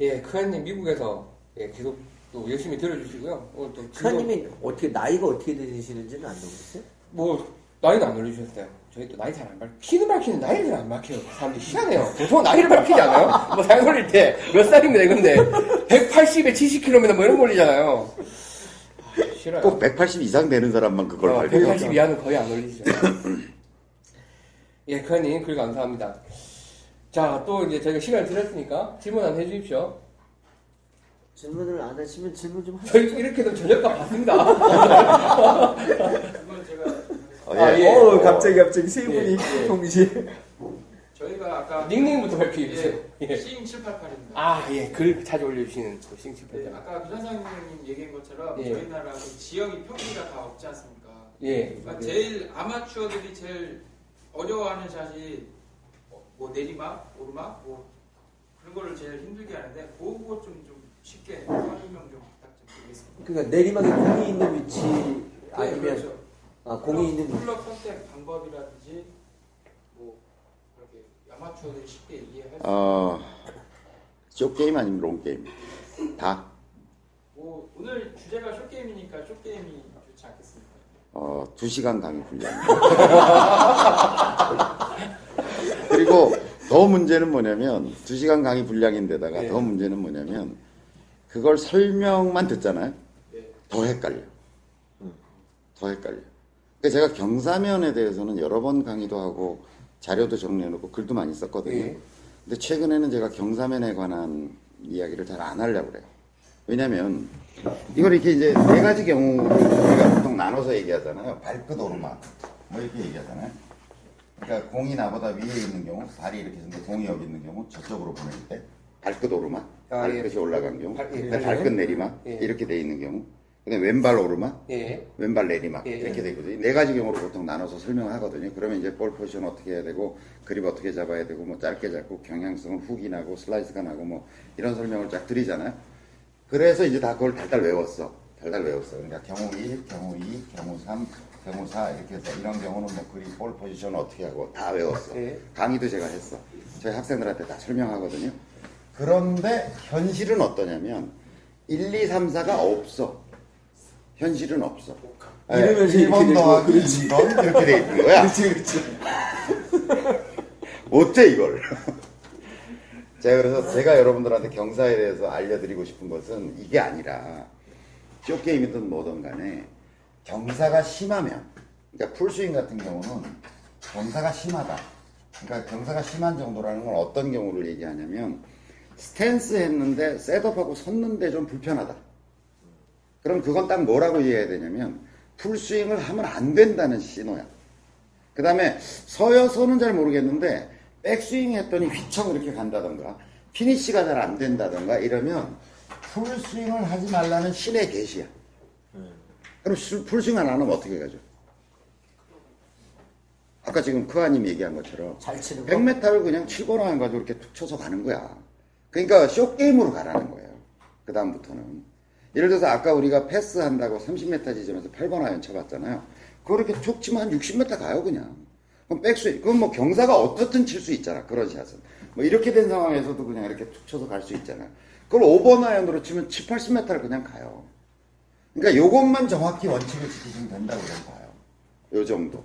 예, 크한님 미국에서 예, 계속 또 열심히 들어주시고요. 오늘 또 즐거운- 크아님이 어떻게 나이가 어떻게 되시는지는 안 나오겠어요? 뭐 나이는 안 올려주셨어요. 저희 또 나이 잘 안 밝. 키는 밝히는 나이를 잘안 밝혀요. 사람들이 희한해요. 보통 나이를 밝히지 않아요? 뭐 사연 올릴 때 몇 살입니다 이건데 180에 70km 뭐 이런. 아, 싫어요. 꼭 180 이상 되는 사람만 그걸 어, 발표해요. 180 이하는 거의 안 올리시죠. 예, 크한님 글 감사합니다. 자, 또 이제 저희가 시간을 드렸으니까 질문 안 해주십시오. 질문을 안 하시면 질문 좀 하세요 저희 이렇게도 저녁값 받습니다. 어, 아, 예. 예. 어, 갑자기 갑자기 세 분이 예, 예. 동시에. 저희가 아까 닉네임부터 밝히게 해주세요. 예, 예. 싱 788입니다. 아, 예. 글 자주 올려주시는 그 싱싱팬. 네, 아까 부산상님 얘기한 것처럼 예. 저희 나라 그 지역이 평지가 다 없지 않습니까? 예. 그러니까 제일 아마추어들이 제일 어려워하는 샷이 어, 뭐 내리막, 오르막, 뭐 그런 거를 제일 힘들게 하는데 그거 좀, 좀 쉽게 설명 좀 부탁 좀 드리겠습니다. 그러니까 내리막에 공이 있는 위치 네, 아니면 그렇죠. 아, 공이 있는 위치. 클럽 선택 방법이라든지 아마추어들이 쉽게 이해할 수 어, 쇼게임 아니면 롱게임? 다. 뭐 오늘 주제가 쇼게임이니까 쇼게임이 좋지 않겠습니까? 어, 2시간 강의 훈련. 그리고 더 문제는 뭐냐면 2시간 강의 분량인데다가 네. 더 문제는 뭐냐면 그걸 설명만 듣잖아요. 네. 더 헷갈려. 더 헷갈려. 그러니까 제가 경사면에 대해서는 여러 번 강의도 하고 자료도 정리해놓고 글도 많이 썼거든요. 예. 근데 최근에는 제가 경사면에 관한 이야기를 잘 안 하려고 그래요. 왜냐면 이걸 이렇게 이제 네 가지 경우를 우리가 보통 나눠서 얘기하잖아요. 발끝 오르막 뭐 이렇게 얘기하잖아요. 그러니까 공이 나보다 위에 있는 경우 발이 이렇게 있는데 공이 여기 있는 경우 저쪽으로 보낼 때 발끝 오르막 아, 예. 발끝이 올라간 경우 발- 예. 발끝 내리막 예. 이렇게 돼 있는 경우 그다음에 왼발 오르막 예. 왼발 내리막 예. 이렇게 되거든요. 네 가지 경우로 보통 나눠서 설명을 하거든요. 그러면 이제 볼 포지션 어떻게 해야 되고 그립 어떻게 잡아야 되고 뭐 짧게 잡고 경향성은 훅이 나고 슬라이스가 나고 뭐 이런 설명을 쫙 드리잖아요. 그래서 이제 다 그걸 달달 외웠어. 달달 외웠어. 그러니까 경우 1, 경우 2, 경우 3, 경우 4 이렇게 해서 이런 경우는 뭐 그립 볼 포지션 어떻게 하고 다 외웠어. 예. 강의도 제가 했어. 저희 학생들한테 다 설명하거든요. 그런데 현실은 어떠냐면 1, 2, 3, 4가 없어. 현실은 없어. 이러면서 이렇게 1번 되고, 더하기 그렇지. 2번 이렇게 돼 있는 거야. 그렇지, 그렇지. 어째 이걸? 제가 그래서 제가 여러분들한테 경사에 대해서 알려드리고 싶은 것은 이게 아니라 short game이든 뭐든 간에 경사가 심하면 그러니까 풀스윙 같은 경우는 경사가 심하다. 그러니까 경사가 심한 정도라는 건 어떤 경우를 얘기하냐면 스탠스 했는데 setup하고 섰는데 좀 불편하다. 그럼 그건 딱 뭐라고 이해해야 되냐면 풀스윙을 하면 안 된다는 신호야. 그 다음에 서여서는 잘 모르겠는데 백스윙 했더니 휘청 이렇게 간다던가 피니시가 잘 안 된다던가 이러면 풀스윙을 하지 말라는 신의 계시야. 그럼 수- 풀스윙 안 하면 어떻게 가죠? 아까 지금 크아님 얘기한 것처럼 잘 치는 거. 100m를 그냥 치거나 해가지고 이렇게 툭 쳐서 가는 거야. 그러니까 숏게임으로 가라는 거예요. 그 다음부터는. 예를 들어서 아까 우리가 패스한다고 30m 지점에서 8번 아이언 쳐봤잖아요. 그거 이렇게 툭 치면 한 60m 가요, 그냥. 그럼 백스윙, 그건 뭐 경사가 어떻든 칠 수 있잖아, 그런 샷은. 뭐 이렇게 된 상황에서도 그냥 이렇게 툭 쳐서 갈 수 있잖아요. 그걸 5번 아이언으로 치면 7, 80m를 그냥 가요. 그러니까 요것만 정확히 원칙을 지키시면 된다고 저는 봐요. 요 정도.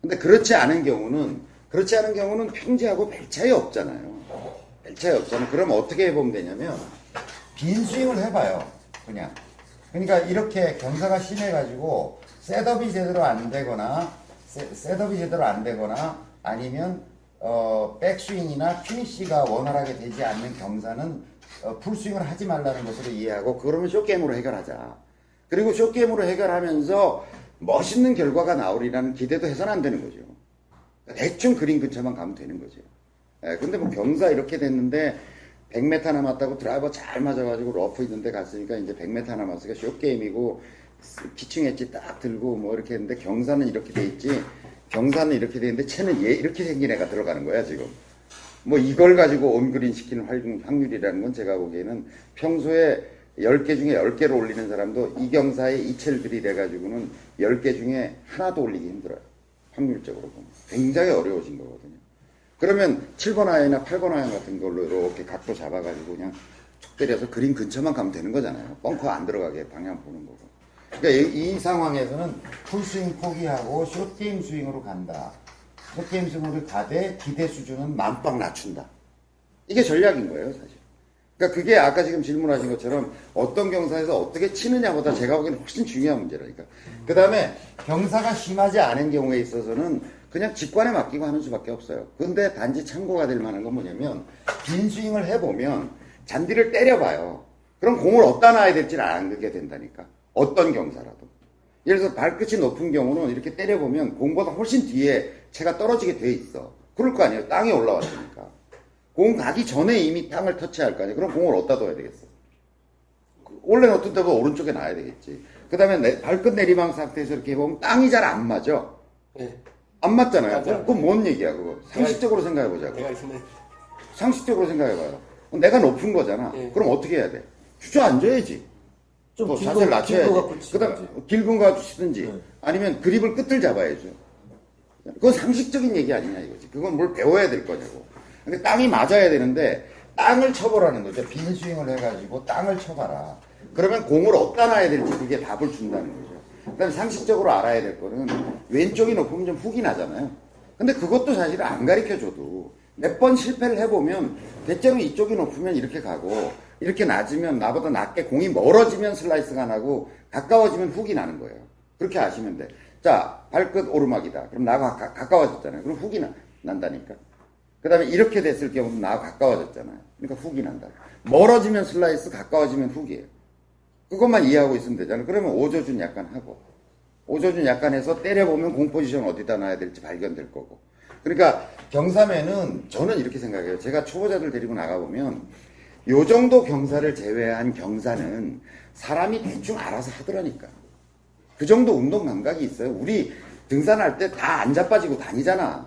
근데 그렇지 않은 경우는 그렇지 않은 경우는 평지하고 별 차이 없잖아요. 별 차이 없잖아요. 그럼 어떻게 해보면 되냐면 빈 스윙을 해봐요. 그냥. 그러니까 이렇게 경사가 심해가지고 셋업이 제대로 안 되거나 세- 셋업이 제대로 안 되거나 아니면 어, 백스윙이나 피니시가 원활하게 되지 않는 경사는 어, 풀스윙을 하지 말라는 것으로 이해하고 그러면 숏게임으로 해결하자. 그리고 숏게임으로 해결하면서 멋있는 결과가 나오리라는 기대도 해서는 안 되는 거죠. 대충 그린 근처만 가면 되는 거죠. 예, 근데 뭐 경사 이렇게 됐는데 100m 남았다고 드라이버 잘 맞아가지고 러프 있는데 갔으니까 이제 100m 남았으니까 숏게임이고 피칭 웨지 딱 들고 뭐 이렇게 했는데 경사는 이렇게 돼 있지 경사는 이렇게 돼 있는데 채는 얘 이렇게 생긴 애가 들어가는 거야 지금. 뭐 이걸 가지고 온그린 시키는 활- 확률이라는 건 제가 보기에는 평소에 10개 중에 10개를 올리는 사람도 이 경사에 이체를 들이대가지고는 10개 중에 하나도 올리기 힘들어요. 확률적으로 보면. 굉장히 어려워진 거거든요. 그러면 7번 아이나 8번 아이 같은 걸로 이렇게 각도 잡아가지고 그냥 툭 때려서 그린 근처만 가면 되는 거잖아요. 벙커 안 들어가게 방향 보는 거고. 그러니까 이, 이 상황에서는 풀스윙 포기하고 숏게임 스윙으로 간다. 숏게임 스윙으로 가되 기대 수준은 만빵 낮춘다. 이게 전략인 거예요, 사실. 그러니까 그게 아까 지금 질문하신 것처럼 어떤 경사에서 어떻게 치느냐보다 제가 보기에는 훨씬 중요한 문제라니까. 그 다음에 경사가 심하지 않은 경우에 있어서는 그냥 직관에 맡기고 하는 수밖에 없어요. 근데 단지 참고가 될 만한 건 뭐냐면 빈 스윙을 해보면 잔디를 때려봐요. 그럼 공을 어디다 놔야 될지를 알게 된다니까. 어떤 경사라도. 예를 들어서 발끝이 높은 경우는 이렇게 때려보면 공보다 훨씬 뒤에 채가 떨어지게 돼 있어. 그럴 거 아니에요. 땅에 올라왔으니까. 공 가기 전에 이미 땅을 터치할 거 아니에요. 그럼 공을 어디다 둬야 되겠어? 원래 놓던 데보다 오른쪽에 놔야 되겠지. 그 다음에 발끝 내리막 상태에서 이렇게 해보면 땅이 잘 안 맞아. 예. 안 맞잖아요. 맞아. 그건 뭔 얘기야, 그거. 상식적으로 생각해보자고. 내가 있으면 상식적으로 생각해봐요. 내가 높은 거잖아. 예. 그럼 어떻게 해야 돼? 주저앉아야지. 좀뭐 자세를 낮춰야지. 그다음 길군 거 치든지 네. 아니면 그립을 끝을 잡아야죠. 그건 상식적인 얘기 아니냐 이거지. 그건 뭘 배워야 될 거냐고. 근데 땅이 맞아야 되는데 땅을 쳐보라는 거죠. 빈 스윙을 해가지고 땅을 쳐봐라. 그러면 공을 어디다 놔야 될지 그게 답을 준다는 거죠. 그다음에 상식적으로 알아야 될 거는 왼쪽이 높으면 좀 훅이 나잖아요. 근데 그것도 사실 안 가르쳐 줘도 몇 번 실패를 해보면 대체로 이쪽이 높으면 이렇게 가고 이렇게 낮으면 나보다 낮게 공이 멀어지면 슬라이스가 나고 가까워지면 훅이 나는 거예요. 그렇게 아시면 돼. 자, 발끝 오르막이다. 그럼 나와 가, 가까워졌잖아요. 그럼 훅이 나, 난다니까. 그 다음에 이렇게 됐을 경우는 나와 가까워졌잖아요. 그러니까 훅이 난다. 멀어지면 슬라이스, 가까워지면 훅이에요. 그것만 이해하고 있으면 되잖아요. 그러면 오조준 약간 하고. 오조준 약간 해서 때려보면 공 포지션 어디다 놔야 될지 발견될 거고. 그러니까 경사면은 저는 이렇게 생각해요. 제가 초보자들 데리고 나가보면 요 정도 경사를 제외한 경사는 사람이 대충 알아서 하더라니까. 그 정도 운동 감각이 있어요. 우리 등산할 때다안 자빠지고 다니잖아.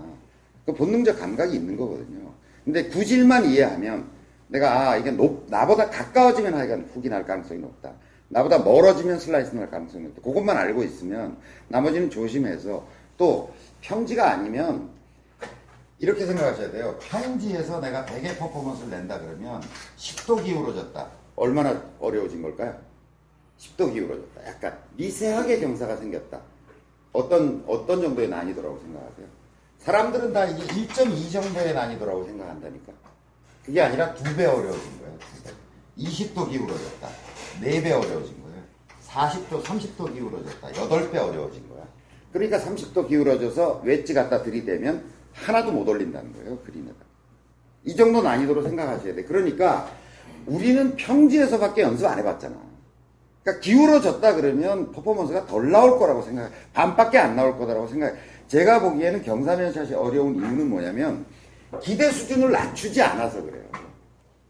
그 본능적 감각이 있는 거거든요. 근데 구질만 이해하면 내가 아, 이게 높, 나보다 가까워지면 하여간 훅이 날 가능성이 높다. 나보다 멀어지면 슬라이스 날 가능성이 높다. 그것만 알고 있으면 나머지는 조심해서 또 평지가 아니면 이렇게 생각하셔야 돼요. 평지에서 내가 100의 퍼포먼스를 낸다 그러면 10도 기울어졌다. 얼마나 어려워진 걸까요? 10도 기울어졌다. 약간 미세하게 경사가 생겼다. 어떤, 어떤 정도의 난이도라고 생각하세요? 사람들은 다 이게 1.2 정도의 난이도라고 생각한다니까. 그게 아니라 두 배 어려워진 거예요. 두 배. 20도 기울어졌다. 4배 어려워진 거예요. 40도, 30도 기울어졌다. 8배 어려워진 거야. 그러니까 30도 기울어져서 웨지 갖다 들이대면 하나도 못 올린다는 거예요. 그린에다. 이 정도 난이도로 생각하셔야 돼. 그러니까 우리는 평지에서밖에 연습 안 해봤잖아. 그러니까 기울어졌다 그러면 퍼포먼스가 덜 나올 거라고 생각해. 반밖에 안 나올 거다라고 생각해. 제가 보기에는 경사면 샷이 어려운 이유는 뭐냐면 기대 수준을 낮추지 않아서 그래요.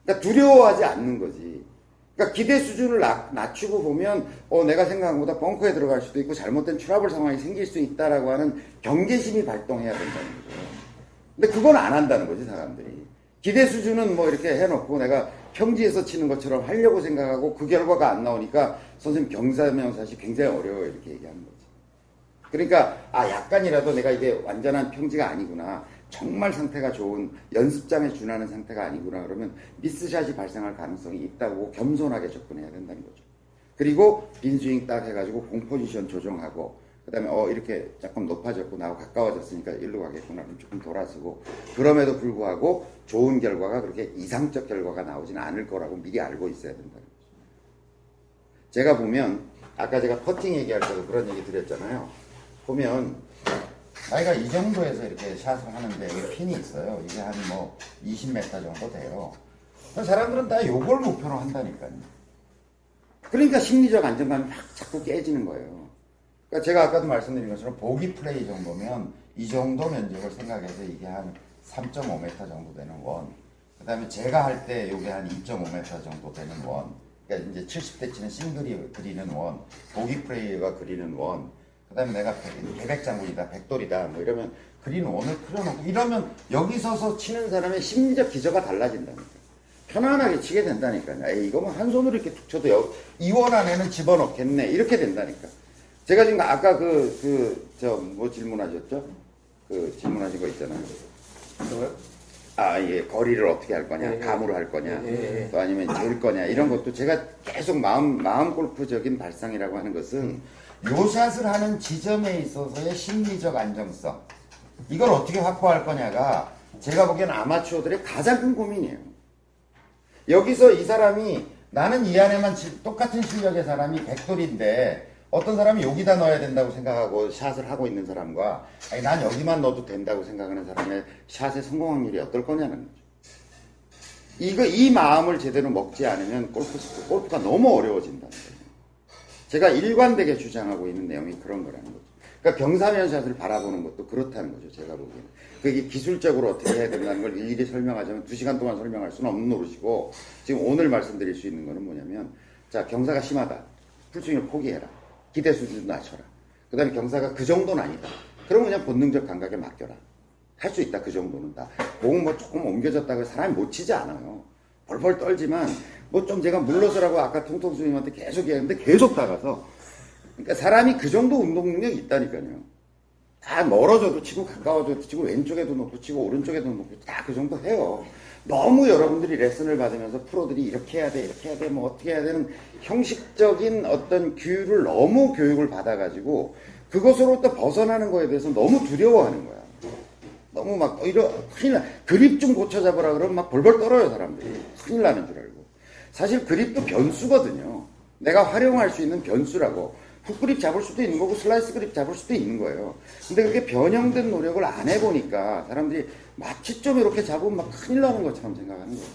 그러니까 두려워하지 않는 거지. 그러니까 기대 수준을 낮, 낮추고 보면 어 내가 생각한 것보다 벙커에 들어갈 수도 있고 잘못된 트러블 상황이 생길 수 있다라고 하는 경계심이 발동해야 된다는 거죠. 근데 그건 안 한다는 거지 사람들이. 기대 수준은 뭐 이렇게 해놓고 내가 평지에서 치는 것처럼 하려고 생각하고 그 결과가 안 나오니까 선생님 경사명사시 굉장히 어려워요 이렇게 얘기하는 거지. 그러니까 아 약간이라도 내가 이게 완전한 평지가 아니구나. 정말 상태가 좋은 연습장에 준하는 상태가 아니구나 그러면 미스샷이 발생할 가능성이 있다고 겸손하게 접근해야 된다는 거죠. 그리고 빈스윙 딱 해가지고 공 포지션 조정하고 그 다음에 어 이렇게 조금 높아졌고 나하고 가까워졌으니까 일로 가겠구나 그럼 조금 돌아서고 그럼에도 불구하고 좋은 결과가 그렇게 이상적 결과가 나오지는 않을 거라고 미리 알고 있어야 된다는 거죠. 제가 보면 아까 제가 퍼팅 얘기할 때도 그런 얘기 드렸잖아요. 보면 나이가 이 정도에서 이렇게 샷을 하는데 여기 핀이 있어요. 이게 한 뭐 20m 정도 돼요. 사람들은 다 요걸 목표로 한다니까요. 그러니까 심리적 안정감이 막 자꾸 깨지는 거예요. 그러니까 제가 아까도 말씀드린 것처럼 보기 플레이 정도면 이 정도 면적을 생각해서 이게 한 3.5m 정도 되는 원. 그 다음에 제가 할 때 이게 한 2.5m 정도 되는 원. 그러니까 이제 70대 치는 싱글이 그리는 원. 보기 플레이가 그리는 원. 그 다음에 내가 백백장군이다, 백돌이다, 뭐 이러면 그린 원을 풀어놓고 이러면 여기 서서 치는 사람의 심리적 기저가 달라진다니까. 편안하게 치게 된다니까요. 에이, 이거 뭐 한 손으로 이렇게 툭 쳐도 여, 이원 안에는 집어넣겠네. 이렇게 된다니까. 제가 지금 아까 그, 그, 저, 뭐 질문하셨죠? 그 질문하신 거 있잖아요. 아, 예, 거리를 어떻게 할 거냐, 예, 예. 감으로 할 거냐, 예, 예. 또 아니면 질 거냐, 이런 것도 제가 계속 마음, 마음 골프적인 발상이라고 하는 것은 요 샷을 하는 지점에 있어서의 심리적 안정성. 이걸 어떻게 확보할 거냐가 제가 보기엔 아마추어들의 가장 큰 고민이에요. 여기서 이 사람이 나는 이 안에만 치- 똑같은 실력의 사람이 백돌인데 어떤 사람이 여기다 넣어야 된다고 생각하고 샷을 하고 있는 사람과 아니 난 여기만 넣어도 된다고 생각하는 사람의 샷의 성공 확률이 어떨 거냐는 거죠. 이거 이 마음을 제대로 먹지 않으면 골프 골프가 너무 어려워진다는 거예요. 제가 일관되게 주장하고 있는 내용이 그런 거라는 거죠. 그러니까 경사면샷을 바라보는 것도 그렇다는 거죠. 제가 보기에는. 그게 기술적으로 어떻게 해야 된다는 걸 일일이 설명하자면 두 시간 동안 설명할 수는 없는 노릇이고 지금 오늘 말씀드릴 수 있는 거는 뭐냐면 자 경사가 심하다. 풀스윙을 포기해라. 기대 수준도 낮춰라. 그 다음에 경사가 그 정도는 아니다. 그럼 그냥 본능적 감각에 맡겨라. 할 수 있다. 그 정도는 다. 공은 뭐 조금 옮겨졌다고 사람이 못 치지 않아요. 벌벌 떨지만 뭐 좀 제가 물러서라고 아까 통통 스님한테 계속 얘기했는데 계속 다가서 그러니까 사람이 그 정도 운동 능력이 있다니까요. 다 멀어져도 치고 가까워져도 치고 왼쪽에도 놓고 치고 오른쪽에도 놓고 다 그 정도 해요. 너무 여러분들이 레슨을 받으면서 프로들이 이렇게 해야 돼 이렇게 해야 돼 뭐 어떻게 해야 되는 형식적인 어떤 규율을 너무 교육을 받아가지고 그것으로부터 벗어나는 거에 대해서 너무 두려워하는 거야. 너무 막 이러 큰일 나 그립 좀 고쳐 잡으라 그러면 막 벌벌 떨어요 사람들이 큰일 나는 줄 알고 사실 그립도 변수거든요. 내가 활용할 수 있는 변수라고 훅 그립 잡을 수도 있는 거고 슬라이스 그립 잡을 수도 있는 거예요. 근데 그게 변형된 노력을 안 해보니까 사람들이 마치 좀 이렇게 잡으면 막 큰일 나는 것처럼 생각하는 거예요.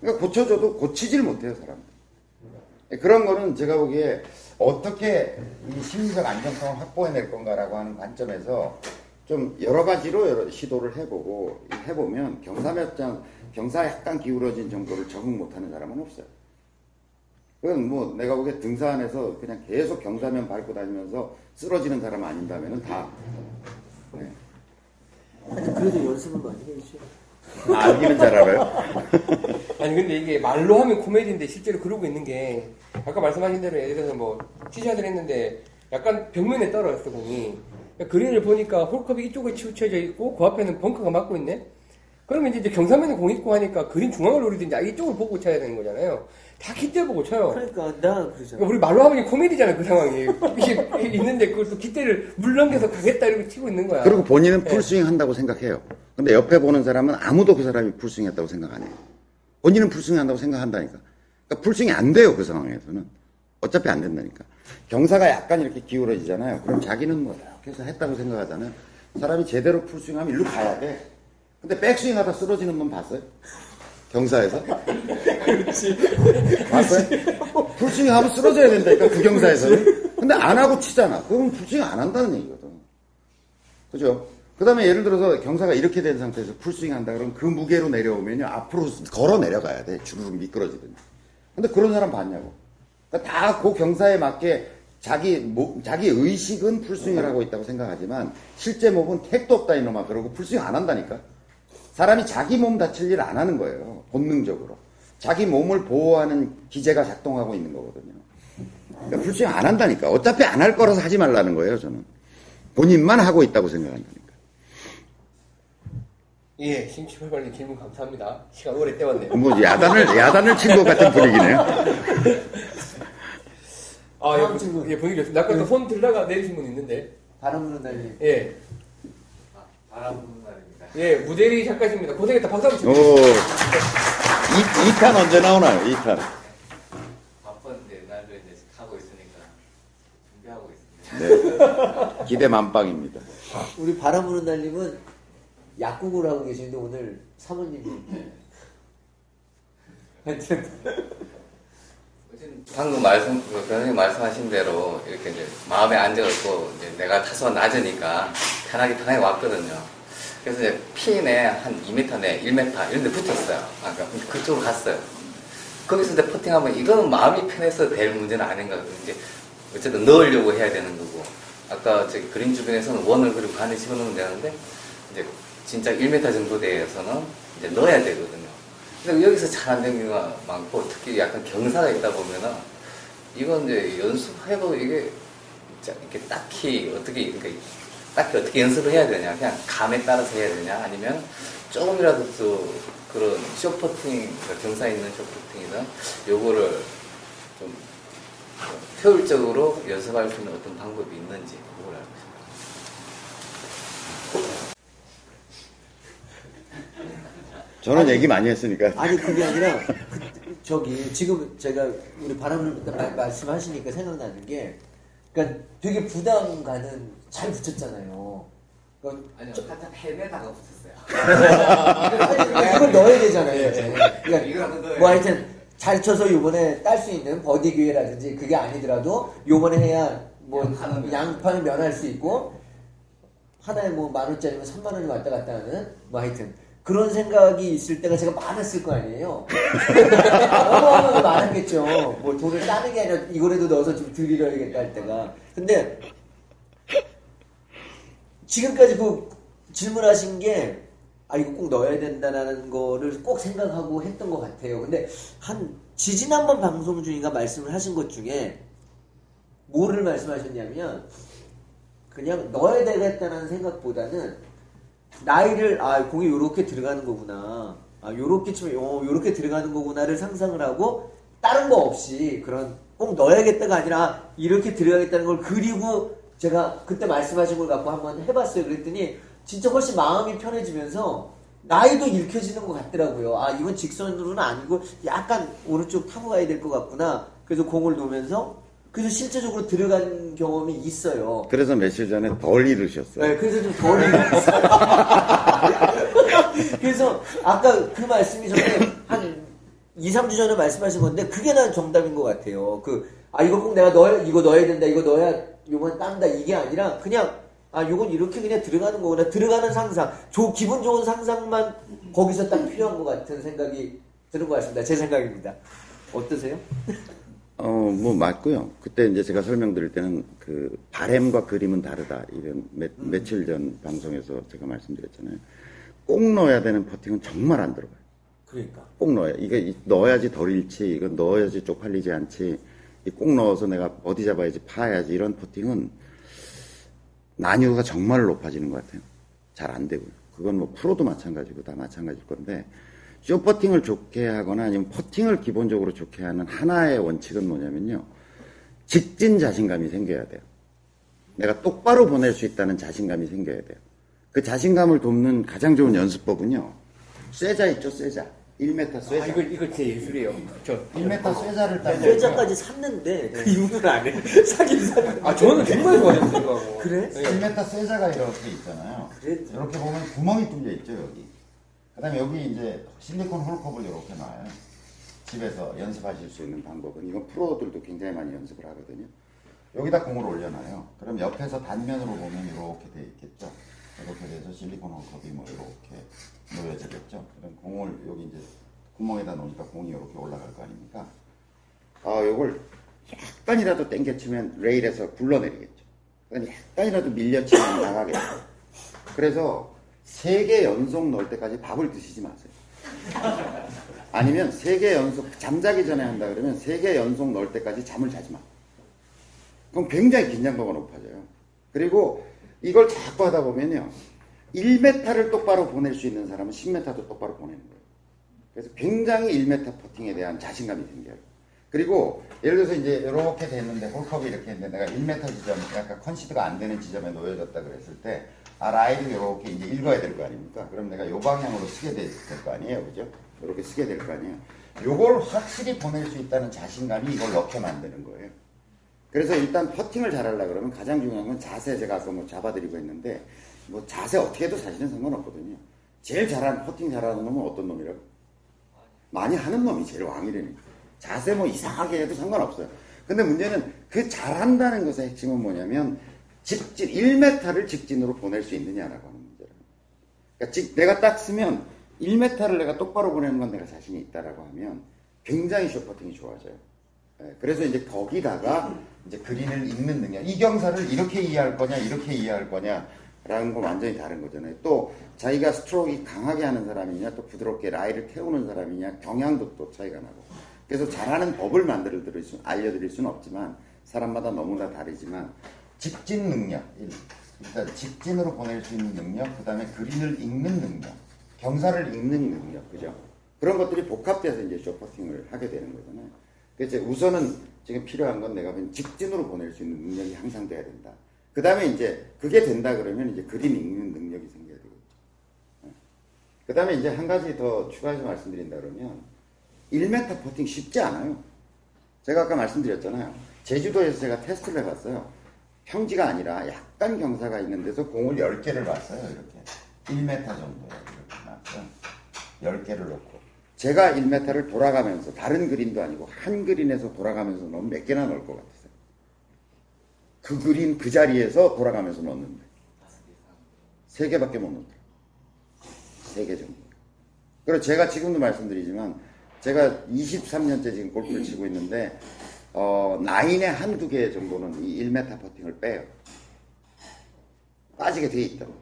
그러니까 고쳐줘도 고치질 못해요 사람들. 그런 거는 제가 보기에 어떻게 이 심리적 안정성을 확보해낼 건가라고 하는 관점에서 좀 여러 가지로 여러 시도를 해보고 해보면 경사 몇장 경사 약간 기울어진 정도를 적응 못하는 사람은 없어요. 그건 뭐 내가 보기에 등산에서 그냥 계속 경사면 밟고 다니면서 쓰러지는 사람 아닌다면은 다 네. 아니 그래도 연습은 많이 해야지. 알기는 잘 알아요. 아니 근데 이게 말로 하면 코미디인데 실제로 그러고 있는 게 아까 말씀하신 대로 예를 들어서 뭐 티샷을 했는데 약간 벽면에 떨어졌어 공이 그러니까 그린을 보니까 홀컵이 이쪽에 치우쳐져 있고 그 앞에는 벙커가 막고 있네 그러면 이제 경사면에 공 있고 하니까 그린 중앙을 노리든지 아, 이쪽을 보고 쳐야 되는 거잖아요 다 깃대 보고 쳐요 그러니까 나 그러잖아. 그러니까 우리 말로 하면 코미디잖아 그 상황이 이게 있는데 그걸 또 깃대를 물 넘겨서 가겠다 이러고 치고 있는 거야 그리고 본인은 네. 풀스윙 한다고 생각해요. 근데 옆에 보는 사람은 아무도 그 사람이 풀스윙 했다고 생각 안 해요. 본인은 풀스윙 한다고 생각한다니까. 그러니까 풀스윙이 안 돼요, 그 상황에서는. 어차피 안 된다니까. 경사가 약간 이렇게 기울어지잖아요. 그럼 자기는 뭐 이렇게 해서 했다고 생각하잖아요. 사람이 제대로 풀스윙 하면 일로 가야 돼. 근데 백스윙 하다 쓰러지는 분 봤어요? 경사에서? 그렇지. 봤어요? 풀스윙 하면 쓰러져야 된다니까, 그 경사에서는. 근데 안 하고 치잖아. 그러면 풀스윙 안 한다는 얘기거든. 그죠? 그 다음에 예를 들어서 경사가 이렇게 된 상태에서 풀스윙 한다 그러면 그 무게로 내려오면요. 앞으로 걸어 내려가야 돼. 주르륵 미끄러지든지. 근데 그런 사람 봤냐고. 그러니까 다 그 경사에 맞게 자기, 모- 자기 의식은 풀스윙을 하고 있다고 생각하지만 실제 몸은 택도 없다 이놈아. 그러고 풀스윙 안 한다니까. 사람이 자기 몸 다칠 일 안 하는 거예요. 본능적으로. 자기 몸을 보호하는 기제가 작동하고 있는 거거든요. 그러니까 풀스윙 안 한다니까. 어차피 안 할 거라서 하지 말라는 거예요, 저는. 본인만 하고 있다고 생각한다니까. 예 심취발발님 질문 감사합니다 시간 오래 때웠네요 뭐 야단을 야단을 친 것 같은 분위기네요. 아, 예, 질문. 예, 분위기 좋습니다. 아까 또손 들다가 내리신 분 있는데. 바람 부는 날이. 예. 바람 부는 날입니다. 예, 무대리 작가십니다. 고생했다. 박수 한번 오, 주세요. 2, 탄 언제 나오나요? 2탄. 바쁜데 날도 이제 하고 있으니까 준비하고 있습니다. 네. 기대 만빵입니다. 우리 바람 부는 날님은 약국을 하고 계시는데 오늘 사모님이 하여튼 방금 말씀, 그 선생님 말씀하신 대로 이렇게 이제 마음의 안정을 또 이제 내가 타수가 낮으니까 편하게 편하게 왔거든요. 그래서 이제 핀에 한 2m 내, 1m 이런 데 붙었어요. 아까 그쪽으로 갔어요. 거기서 이제 퍼팅하면 이거는 마음이 편해서 될 문제는 아닌가. 이제 어쨌든 넣으려고 해야 되는 거고. 아까 저기 그린 주변에서는 원을 그리고 간을 집어넣으면 되는데 이제 진짜 1m 정도 대에서는 이제 넣어야 되거든요. 근데 여기서 잘 안 되는 경우가 많고 특히 약간 경사가 있다 보면은 이건 이제 연습해도 이게 이렇게 딱히 어떻게 그러니까 딱히 어떻게 연습을 해야 되냐 그냥 감에 따라서 해야 되냐 아니면 조금이라도 또 그런 쇼퍼팅 경사 있는 쇼퍼팅이나 요거를 좀 효율적으로 연습할 수 있는 어떤 방법이 있는지 그걸 알고 싶어요. 저는 얘기 많이 했으니까. 아니 그게 아니라 그, 저기 지금 제가 우리 바람을 말- 말씀하시니까 생각나는 게 그러니까 되게 부담 가는 잘 붙였잖아요. 그러니까 아니요 살짝 헤매다가 붙었어요. 그걸 넣어야 되잖아요. 이제. 이거는 그러니까 넣어야 뭐 하여튼 잘 쳐서 요번에 딸 수 있는 버디 기회라든지 그게 아니더라도 요번에 해야 뭐 양파는 면할 수 있고 하나에 뭐 만 원짜리면 3만 원이 왔다 갔다 하는 뭐 하여튼 그런 생각이 있을 때가 제가 많았을 거 아니에요. 어마어마하게 많았겠죠. 뭐 돈을 따는 게 아니라 이거라도 넣어서 좀 드리려야겠다 할 때가. 근데 지금까지 그 질문하신 게, 아, 이거 꼭 넣어야 된다는 거를 꼭 생각하고 했던 것 같아요. 근데 한, 지지난번 방송 중인가 말씀을 하신 것 중에, 뭐를 말씀하셨냐면, 그냥 넣어야 되겠다는 생각보다는, 나이를, 아, 공이 요렇게 들어가는 거구나. 아, 요렇게 치면, 어, 요렇게 들어가는 거구나를 상상을 하고, 다른 거 없이, 그런, 꼭 넣어야겠다가 아니라, 이렇게 들어가겠다는 걸 그리고, 제가 그때 말씀하신 걸 갖고 한번 해봤어요. 그랬더니, 진짜 훨씬 마음이 편해지면서, 나이도 읽혀지는 것 같더라고요. 아, 이건 직선으로는 아니고, 약간 오른쪽 타고 가야 될 것 같구나. 그래서 공을 놓으면서, 그래서 실제적으로 들어간 경험이 있어요. 그래서 며칠 전에 덜 잃으셨어요. 네, 그래서 좀덜 읽었어요. 그래서 아까 그 말씀이 전에 한 2, 3주 전에 말씀하신 건데 그게 난 정답인 것 같아요. 그, 아, 이거 꼭 내가 넣어야, 이거 넣어야 된다, 이거 넣어야 요건 딴다, 이게 아니라 그냥, 아, 요건 이렇게 그냥 들어가는 거구나. 들어가는 상상. 조, 기분 좋은 상상만 거기서 딱 필요한 것 같은 생각이 드는 것 같습니다. 제 생각입니다. 어떠세요? 어, 뭐 맞고요. 그때 이제 제가 설명드릴 때는 그 바램과 그림은 다르다. 이런 매, 며칠 전 방송에서 제가 말씀드렸잖아요. 꼭 넣어야 되는 퍼팅은 정말 안 들어가요. 그러니까. 꼭 넣어야. 이게 이- 넣어야지 덜 잃지. 이건 넣어야지 쪽팔리지 않지. 이꼭 넣어서 내가 어디 잡아야지 파야지. 이런 퍼팅은 난이도가 정말 높아지는 것 같아요. 잘 안 되고요. 그건 뭐 프로도 마찬가지고 다 마찬가지일 건데 쇼 퍼팅을 좋게 하거나 아니면 퍼팅을 기본적으로 좋게 하는 하나의 원칙은 뭐냐면요. 직진 자신감이 생겨야 돼요. 내가 똑바로 보낼 수 있다는 자신감이 생겨야 돼요. 그 자신감을 돕는 가장 좋은 연습법은요. 쇠자 있죠, 쇠자. 1m 쇠자. 아, 이거, 이거 제 예술이에요. 저. 1m 쇠자를 따면 쇠자까지 샀는데 그 이유는 안 해. 사긴 샀는데. 아, 저는 정말 좋아해요, 이거. 그래? 1m 쇠자가 이렇게 있잖아요. 그래? 이렇게 보면 구멍이 뚫려 있죠, 여기. 그 다음에 여기 이제 실리콘 홀컵을 이렇게 놔요. 집에서 연습하실 수 있는 방법은, 이건 프로들도 굉장히 많이 연습을 하거든요. 여기다 공을 올려놔요. 그럼 옆에서 단면으로 보면 이렇게 돼 있겠죠. 이렇게 돼서 실리콘 홀컵이 뭐 이렇게 놓여지겠죠. 그럼 공을 여기 이제 구멍에다 놓으니까 공이 이렇게 올라갈 거 아닙니까? 아, 요걸 약간이라도 땡겨치면 레일에서 굴러내리겠죠. 약간이라도 밀려치면 나가겠죠. 그래서 세 개 연속 넣을 때까지 밥을 드시지 마세요. 아니면 세 개 연속 잠자기 전에 한다 그러면 세 개 연속 넣을 때까지 잠을 자지 마. 그럼 굉장히 긴장도가 높아져요. 그리고 이걸 자꾸 하다 보면요. 1m를 똑바로 보낼 수 있는 사람은 10m도 똑바로 보내는 거예요. 그래서 굉장히 1m 퍼팅에 대한 자신감이 생겨요. 그리고 예를 들어서 이제 이렇게 됐는데 홀컵이 이렇게 했는데 내가 1m 지점, 약간 컨시드가 안 되는 지점에 놓여졌다 그랬을 때, 아, 라인을 이렇게 이제 읽어야 될 거 아닙니까? 그럼 내가 요 방향으로 쓰게 될 거 아니에요. 그죠? 이렇게 쓰게 될 거 아니에요. 요걸 확실히 보낼 수 있다는 자신감이 이걸 넣게 만드는 거예요. 그래서 일단 퍼팅을 잘하려 그러면 가장 중요한 건 자세 제가 아까 뭐 잡아드리고 했는데 뭐 자세 어떻게 해도 사실은 상관없거든요. 제일 잘하는 퍼팅 잘하는 놈은 어떤 놈이라고? 많이 하는 놈이 제일 왕이라니까. 자세 뭐 이상하게 해도 상관없어요. 근데 문제는 그 잘한다는 것의 핵심은 뭐냐면 직진 1m를 직진으로 보낼 수 있느냐라고 하는 문제라. 그러니까 직- 내가 딱 쓰면 1m를 내가 똑바로 보내는 건 내가 자신이 있다라고 하면 굉장히 숏퍼팅이 좋아져요. 예, 그래서 이제 거기다가 이제 그린을 읽는 능력. 이 경사를 이렇게 이해할 거냐, 이렇게 이해할 거냐, 라는 건 완전히 다른 거잖아요. 또 자기가 스트로크가 강하게 하는 사람이냐, 또 부드럽게 라이를 태우는 사람이냐, 경향도 또 차이가 나고. 그래서 잘하는 법을 만들어 드릴 수, 알려드릴 수는 없지만, 사람마다 너무나 다르지만, 직진 능력. 일. 일단 직진으로 보낼 수 있는 능력, 그 다음에 그린을 읽는 능력, 경사를 읽는 능력, 그죠? 그런 것들이 복합돼서 이제 쇼퍼팅을 하게 되는 거잖아요. 그래서 우선은 지금 필요한 건 내가 보기엔 직진으로 보낼 수 있는 능력이 항상 돼야 된다. 그 다음에 이제 그게 된다 그러면 이제 그림 읽는 능력이 생겨야 되겠죠. 그 다음에 이제 한 가지 더 추가해서 말씀드린다 그러면 1m 퍼팅 쉽지 않아요. 제가 아까 말씀드렸잖아요. 제주도에서 제가 테스트를 해봤어요. 평지가 아니라 약간 경사가 있는 데서 공을 10개를 봤어요. 이렇게. 1m 정도에 이렇게 놨어요. 10개를 놓고. 제가 1m를 돌아가면서 다른 그린도 아니고 한 그린에서 돌아가면서 넣으면 몇 개나 넣을 것 같으세요? 그 그린 그 자리에서 돌아가면서 넣는데 세 개밖에 못 넣더라. 세 개 정도. 그리고 제가 지금도 말씀드리지만 제가 23년째 지금 골프를 치고 있는데 어, 나인에 한두 개 정도는 이 1m 퍼팅을 빼요. 빠지게 돼 있다고.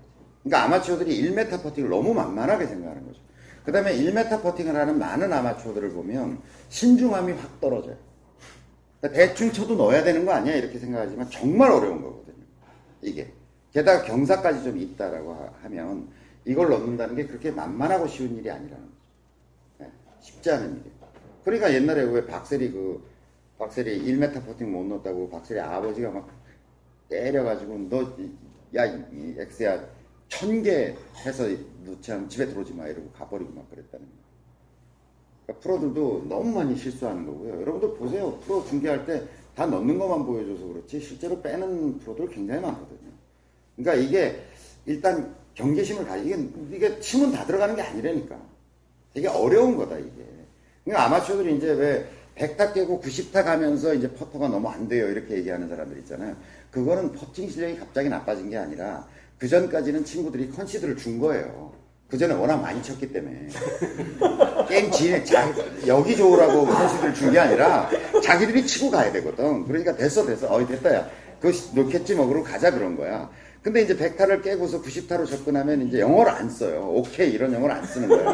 그러니까 아마추어들이 1m 퍼팅을 너무 만만하게 생각하는 거죠. 그 다음에 1m 퍼팅을 하는 많은 아마추어들을 보면 신중함이 확 떨어져요. 그러니까 대충 쳐도 넣어야 되는 거 아니야? 이렇게 생각하지만 정말 어려운 거거든요. 이게. 게다가 경사까지 좀 있다라고 하- 하면 이걸 넣는다는 게 그렇게 만만하고 쉬운 일이 아니라는 거죠. 네, 쉽지 않은 일이에요. 그러니까 옛날에 왜 박세리 그, 박세리 1m 퍼팅 못 넣었다고 박세리 아버지가 막 때려가지고 너, 이- 야, 이, 이 엑스야, 천 개 해서 넣지 않으면 집에 들어오지 마. 이러고 가버리고 막 그랬다는 거예요. 그러니까 프로들도 너무 많이 실수하는 거고요. 여러분들 보세요. 프로 중계할 때 다 넣는 것만 보여줘서 그렇지 실제로 빼는 프로들 굉장히 많거든요. 그러니까 이게 일단 경계심을 가지 이게 이게 치면 다 들어가는 게 아니라니까. 되게 어려운 거다 이게. 그러니까 아마추어들이 이제 왜 100타 깨고 90타 가면서 이제 퍼터가 너무 안 돼요 이렇게 얘기하는 사람들 있잖아요. 그거는 퍼팅 실력이 갑자기 나빠진 게 아니라 그 전까지는 친구들이 컨시드를 준 거예요. 그 전에 워낙 많이 쳤기 때문에 게임 진행 자, 자기 좋으라고 컨시드를 준게 아니라 자기들이 치고 가야 되거든. 그러니까 됐어 됐어 어이 됐다 야. 그거 넣겠지 뭐 그러고 가자 그런 거야. 근데 이제 100타를 깨고서 90타로 접근하면 이제 영어를 안 써요. 오케이 이런 영어를 안 쓰는 거야.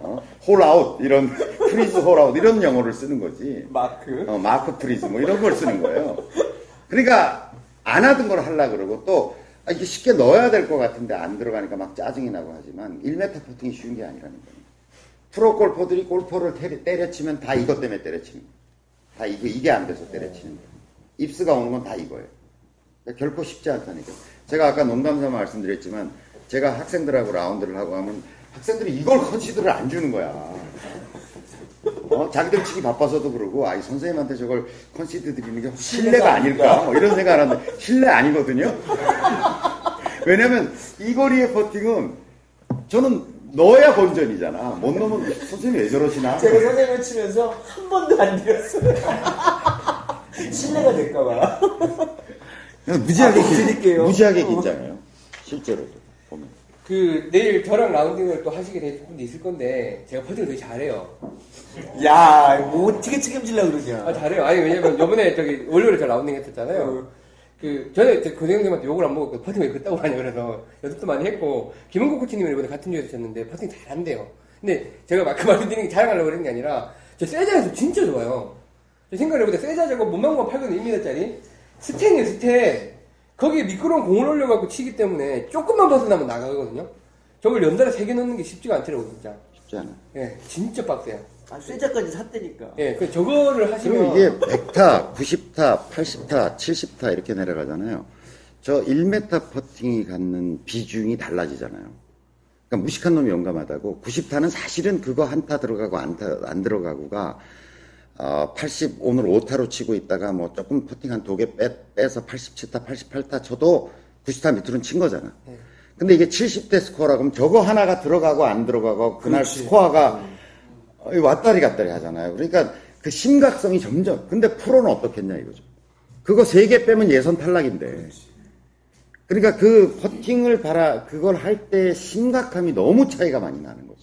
어? hole out 이런 please hole out 이런 영어를 쓰는 거지. 마크. 어, mark please 뭐 이런 걸 쓰는 거예요. 그러니까 안 하던 걸 하려 그러고 또 아, 이게 쉽게 넣어야 될 것 같은데 안 들어가니까 막 짜증이 나고 하지만 1m 퍼팅이 쉬운 게 아니라는 거예요. 프로 골퍼들이 골퍼를 때려, 때려치면 다 이것 때문에 때려치는 거예요. 다 이게, 이게 안 돼서 때려치는 거예요. 입스가 오는 건 다 이거예요. 그러니까 결코 쉽지 않다니까. 제가 아까 농담 삼아 말씀드렸지만 제가 학생들하고 라운드를 하고 하면 학생들이 이걸 컨시드를 안 주는 거야. 어, 자기들 치기 바빠서도 그러고, 아, 이 선생님한테 저걸 컨시드 드리는 게 실례가 아닐까? 뭐 이런 생각을 하는데, 실례 아니거든요? 왜냐면, 이 거리의 퍼팅은, 저는 넣어야 본전이잖아. 못 넣으면, 선생님 왜 저러시나? 제가 선생님을 치면서 한 번도 안 드렸어요. 실례가 될까봐. 무지하게, 아, 긴-. 무지하게 긴장해요. 실제로도. 그 내일 저랑 라운딩을 또 하시게 될 분도 있을 건데 제가 퍼팅을 되게 잘해요. 야, 뭐 어떻게 책임질라 그러냐. 아 잘해요. 아니 왜냐면 요번에 저기 월요일에 저 라운딩 했었잖아요. 그 전에 그 교장님한테 욕을 안 먹었고 퍼팅 왜 그따구로 하냐 그래서 연습도 많이 했고 김은국 코치님이 이번에 같은 조에서 쳤는데 퍼팅 잘한대요. 근데 제가 막그 말씀드리는 게 자랑하려고 그런 게 아니라 저 세자에서 진짜 좋아요. 저 생각을 해보니까 세자 저거 문방구가 팔거든 1m짜리 스텐이에요 스텐. 거기에 미끄러운 공을 올려갖고 치기 때문에 조금만 벗어나면 나가거든요. 저걸 연달아 세 개 넣는 게 쉽지가 않더라고 진짜. 쉽지 않아요. 예, 진짜 빡세요. 아, 쇠자까지 샀다니까. 예, 그 저거를 하시면 그리고 이게 100타, 90타, 80타, 70타 이렇게 내려가잖아요. 저 1m 퍼팅이 갖는 비중이 달라지잖아요. 그러니까 무식한 놈이 용감하다고 90타는 사실은 그거 한 타 들어가고 안, 타, 안 들어가고가 어, 80 오늘 5타로 치고 있다가 뭐 조금 퍼팅 한 두 개 빼서 87타, 88타 쳐도 90타 밑으로는 친 거잖아. 근데 이게 70대 스코어라고 하면 저거 하나가 들어가고 안 들어가고 그날 스코어가 어, 왔다리 갔다리 하잖아요. 그러니까 그 심각성이 점점. 근데 프로는 어떻겠냐 이거죠. 그거 세 개 빼면 예선 탈락인데. 그러니까 그 퍼팅을 바라 그걸 할 때 심각함이 너무 차이가 많이 나는 거죠.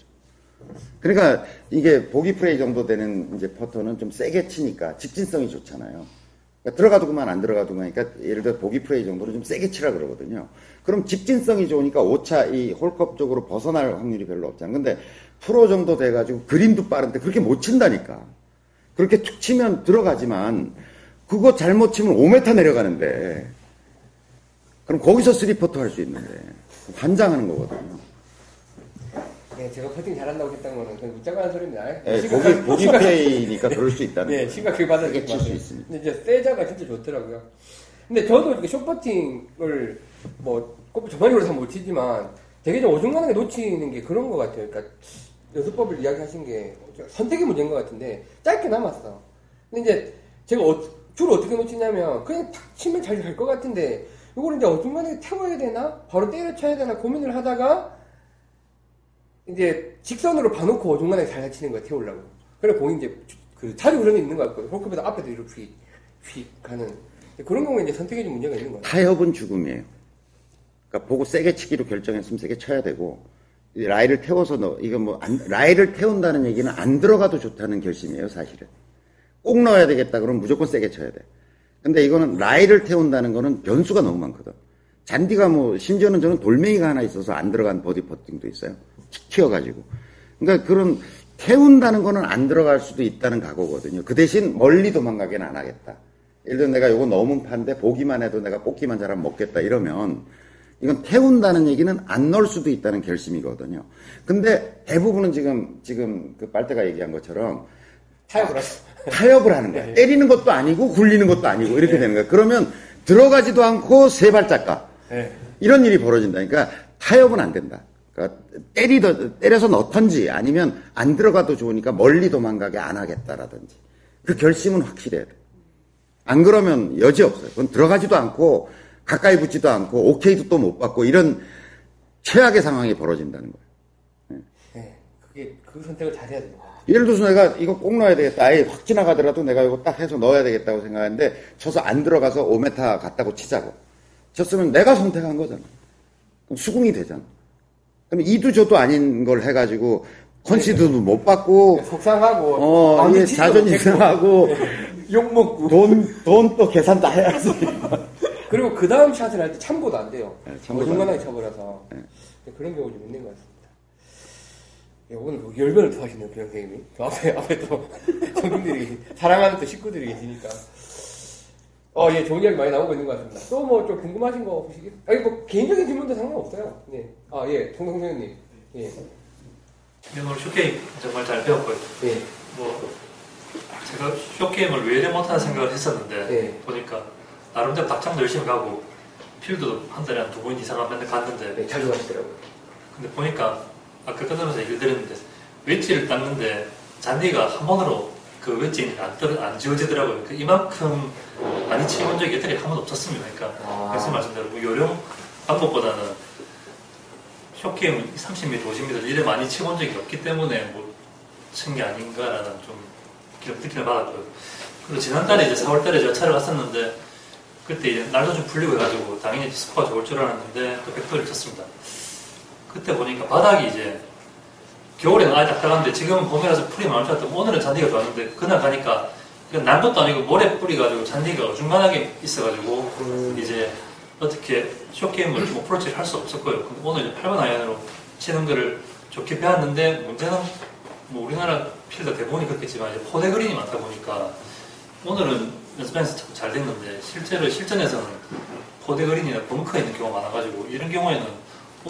그러니까 이게 보기 프레이 정도 되는 이제 퍼터는 좀 세게 치니까 직진성이 좋잖아요. 그러니까 들어가도 그만 안 들어가도 그만. 그러니까 예를 들어 보기 프레이 정도는 좀 세게 치라 그러거든요. 그럼 직진성이 좋으니까 오차 이 홀컵 쪽으로 벗어날 확률이 별로 없잖아요. 근데 프로 정도 돼가지고 그린도 빠른데 그렇게 못 친다니까. 그렇게 툭 치면 들어가지만 그거 잘못 치면 5m 내려가는데 그럼 거기서 three putt 할 수 있는데 환장하는 거거든요. 예, 제가 퍼팅 잘한다고 했다는 거는 그냥 웃자고 하는 소리입니다. 예, 심각하게- 보기 보기 플레이니까 그럴 수 있다는 네, 거예요. 심각하게 칠 수. 있습니다. 근데 이제 세자가 진짜 좋더라고요. 근데 저도 이렇게 short putting을 뭐 골프 전반적으로 잘못 치지만 되게 좀 어중간하게 놓치는 게 그런 것 같아요. 그러니까 연습법을 이야기하신 게 선택의 문제인 것 같은데 짧게 남았어. 근데 이제 제가 어- 주로 어떻게 놓치냐면 그냥 탁 치면 잘 갈 것 같은데 이걸 이제 어중간하게 태워야 되나 바로 때려쳐야 되나 고민을 하다가 이제 직선으로 봐놓고 중간에 잘 치는 거야 태우려고. 그래 공이 이제 그 자주 그런 게 있는 것 같고 홀컵에서 앞에도 이렇게 휙, 휙 가는 그런 경우에 이제 선택에 좀 문제가 있는 거야. 타협은 죽음이에요. 그러니까 보고 세게 치기로 결정했으면 세게 쳐야 되고 이 라이를 태워서 넣어 이거 뭐 안- 라이를 태운다는 얘기는 안 들어가도 좋다는 결심이에요 사실은. 꼭 넣어야 되겠다 그러면 무조건 세게 쳐야 돼. 근데 이거는 라이를 태운다는 거는 변수가 너무 많거든. 잔디가 뭐 심지어는 저는 돌멩이가 하나 있어서 안 들어간 버디 퍼팅도 있어요. 툭 튀어가지고. 그러니까 그런 태운다는 거는 안 들어갈 수도 있다는 각오거든요. 그 대신 멀리 도망가게는 안 하겠다. 예를 들어 내가 요거 넘은 판데 보기만 해도 내가 뽑기만 잘하면 먹겠다 이러면 이건 태운다는 얘기는 안 넣을 수도 있다는 결심이거든요. 근데 대부분은 지금 지금 그 빨대가 얘기한 것처럼 타협을 하죠. 타협을 하는 거야. 때리는 것도 아니고 굴리는 것도 아니고 이렇게 되는 거야. 그러면 들어가지도 않고 세 발짝 가. 네. 이런 일이 벌어진다. 그러니까 타협은 안 된다. 그러니까 때리더 때려서 넣던지 아니면 안 들어가도 좋으니까 멀리 도망가게 안 하겠다라든지 그 결심은 확실해야 돼. 안 그러면 여지 없어요. 그건 들어가지도 않고 가까이 붙지도 않고 오케이도 또 못 받고 이런 최악의 상황이 벌어진다는 거예요. 네. 그게 그 선택을 잘 해야 됩니다. 예를 들어서 내가 이거 꼭 넣어야 되겠다. 아예 확 지나가더라도 내가 이거 딱 해서 넣어야 되겠다고 생각하는데 쳐서 안 들어가서 5m 갔다고 치자고. 쳤으면 내가 선택한 거잖아. 그럼 수긍이 되잖아. 그럼 이두저도 아닌 걸 해가지고 컨시드도 못 받고 속상하고 어, 이게 찢어도 자존심 상하고 욕 먹고 돈, 돈 또 계산 다 해야지. 그리고 그 다음 샷을 할 때 참고도 안 돼요. 네, 참고도 어중간하게 안 쳐버려서 네. 그런 경우 좀 있는 것 같습니다. 예, 오늘 뭐 열변을 토하시네요, 그 선생님이. 저 앞에, 앞에 또 성인들이, 계시- 사랑하는 또 식구들이 계시니까. 어, 예, 좋은 이야기 많이 나오고 있는 것 같습니다. 또 뭐 좀 궁금하신 거 없으시겠? 아니, 뭐, 개인적인 질문도 상관없어요. 네. 아, 예, 송성 선생님. 예, 네, 오늘 쇼게임 정말 잘 배웠고요. 예, 뭐 제가 쇼게임을 왜 이래 못하는 생각을 했었는데 네. 보니까 나름대로 닭장도 열심히 가고 필드도 한 달에 한 두 번 이상 맨날 갔는데 네, 자주 하시더라고요. 근데 보니까 아까 끝나면서 얘기를 드렸는데 웨지를 닦는데 잔디가 한 번으로 그 웨지는 안, 안 지워지더라고요. 그 이만큼 많이 치본 적이 여태까지 한 번도 없었습니다. 그러니까 아. 그래서 말씀대로 뭐 요령 방법보다는 쇼게임은 30m, 50m 이래 많이 치본 적이 없기 때문에 뭐친 게 아닌가라는 좀 기록 느낌을 받았고요. 그리고 지난달에 이제 4월달에 제가 차를 갔었는데 그때 이제 날도 좀 풀리고 해가지고 당연히 스코어 좋을 줄 알았는데 또 백도를 쳤습니다. 그때 보니까 바닥이 이제 겨울에는 아예 딱딱한데 지금은 봄이라서 풀이 많을 줄 알았더니 오늘은 잔디가 좋았는데 그날 가니까 난 것도 아니고 모래 뿌리가지고 잔디가 어중간하게 있어가지고 이제 어떻게 short game을 좀 어프로치를 할 수 없었고요. 근데 오늘 이제 8번 아이언으로 치는 거를 좋게 배웠는데 문제는 뭐 우리나라 필드 대부분이 그렇겠지만 이제 포대 그린이 많다 보니까 오늘은 연습장에서 참잘 됐는데 실제로 실전에서는 포대 그린이나 벙커에 있는 경우가 많아가지고 이런 경우에는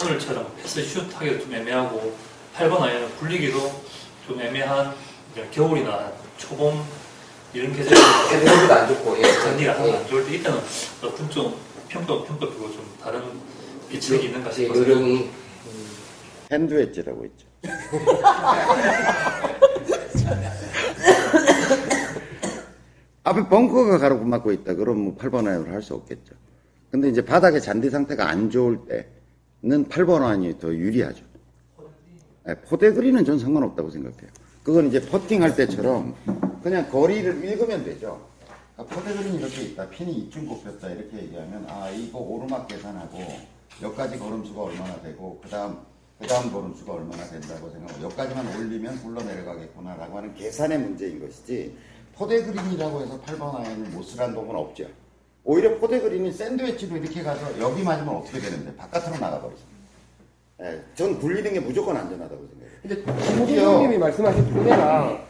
오늘처럼 패스 슛 하기도 좀 애매하고 8번 아이언은 굴리기도 좀 애매한 이제 겨울이나 초봄 이런 계절에 생각보다 안 좋고, 예. 잔디가 항상 예. 안 좋을 때 이때는 어떤 좀 평가 평가피고 좀 다른 비책이 있는가 예, 싶어서 요령이. sand wedge라고 있죠. 앞에 벙커가 가로막고 있다. 그럼 뭐 8번 아이언을 할수 없겠죠. 근데 이제 바닥에 잔디 상태가 안 좋을 때는 8번 아이언이 더 유리하죠. 네, 포대 그린은 전 상관없다고 생각해요. 그건 이제 퍼팅할 때처럼 그냥 거리를 읽으면 되죠. 그러니까 포대 그린이 이렇게 있다. 핀이 이쯤 꼽혔다. 이렇게 얘기하면 아 이거 오르막 계산하고 여기까지 걸음수가 얼마나 되고 그 다음 그 다음 걸음수가 얼마나 된다고 생각하고 여기까지만 올리면 굴러 내려가겠구나라고 하는 계산의 문제인 것이지 포대 그린이라고 해서 8번 아이언을 못 쓰라는 동은 없죠. 오히려 포대 그린이 샌드위치로 이렇게 가서 여기 맞으면 어떻게 되는데 바깥으로 나가버리죠. 예, 전 굴리는 게 무조건 안전하다고 생각해요. 근데 김호준님이 말씀하신 분야랑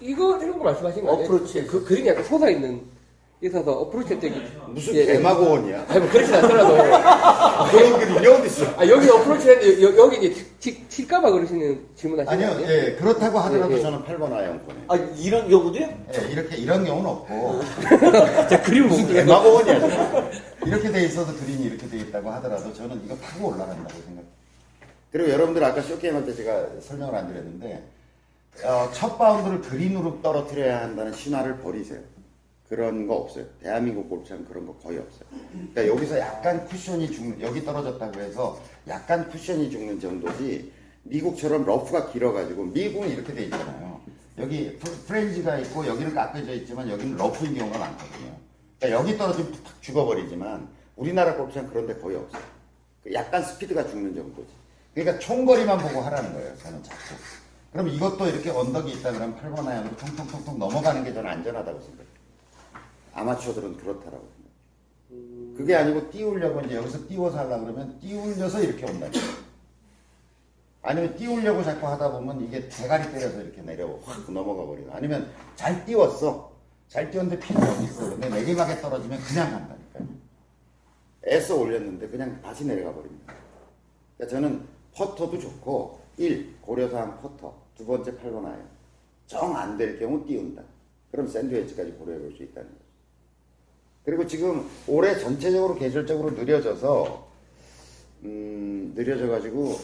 이거 이런 거 말씀하신 거 아니에요? 어프로치. 그 그린이 약간 솟아 있는 있어서 어프로치 때 무슨 예, 예. 대마고원이야? 아니 뭐 그렇진 않더라도 그런 그린이 어디 있어? 아 여기 어프로치 했는데 여, 여기 이제 치, 칠까봐 그러시는 질문하시는 거 아니요, 아니에요? 예, 그렇다고 하더라도 예, 예. 저는 8번 아이언 보내요. 아 이런 경우도요? 예, 이렇게 이런 경우는 없고 자 그림을 못 무슨 그려서 대마고원이야. 이렇게 돼 있어서 그린이 이렇게 돼 있다고 하더라도 저는 이거 타고 올라간다고 생각해요. 그리고 여러분들 아까 short game 할 때 제가 설명을 안 드렸는데 어, 첫 바운드를 그린으로 떨어뜨려야 한다는 신화를 버리세요. 그런 거 없어요. 대한민국 골프장 그런 거 거의 없어요. 그러니까 여기서 약간 쿠션이 죽는 여기 떨어졌다고 해서 약간 쿠션이 죽는 정도지 미국처럼 러프가 길어가지고 미국은 이렇게 돼 있잖아요. 여기 프- fringe가 있고 여기는 깎여져 있지만 여기는 러프인 경우가 많거든요. 그러니까 여기 떨어지면 탁 죽어버리지만 우리나라 골프장 그런 데 거의 없어요. 그 약간 스피드가 죽는 정도지. 그러니까 총거리만 보고 하라는 거예요. 저는 자꾸. 그럼 이것도 이렇게 언덕이 있다 그러면 8번 아이언으로 통통통통 넘어가는 게 저는 안전하다고 생각해요. 아마추어들은 그렇다라고 생각해요. 그게 아니고 띄우려고 이제 여기서 띄워서 하려고 그러면 띄우려서 이렇게 거예요. 아니면 띄우려고 자꾸 하다 보면 이게 대가리 때려서 이렇게 내려 확 넘어가 버리고 아니면 잘 띄웠어. 잘 띄웠는데 핀이 여기 있어. 근데 내리막에 떨어지면 그냥 간다니까요. 애써 올렸는데 그냥 다시 내려가 버립니다. 그러니까 저는 퍼터도 좋고 1. 고려사항 퍼터 두 번째 8번 아이언 정 안 될 경우 띄운다. 그럼 sand wedge까지 고려해 볼 수 있다는 거죠. 그리고 지금 올해 전체적으로 계절적으로 느려져서 음, 느려져 가지고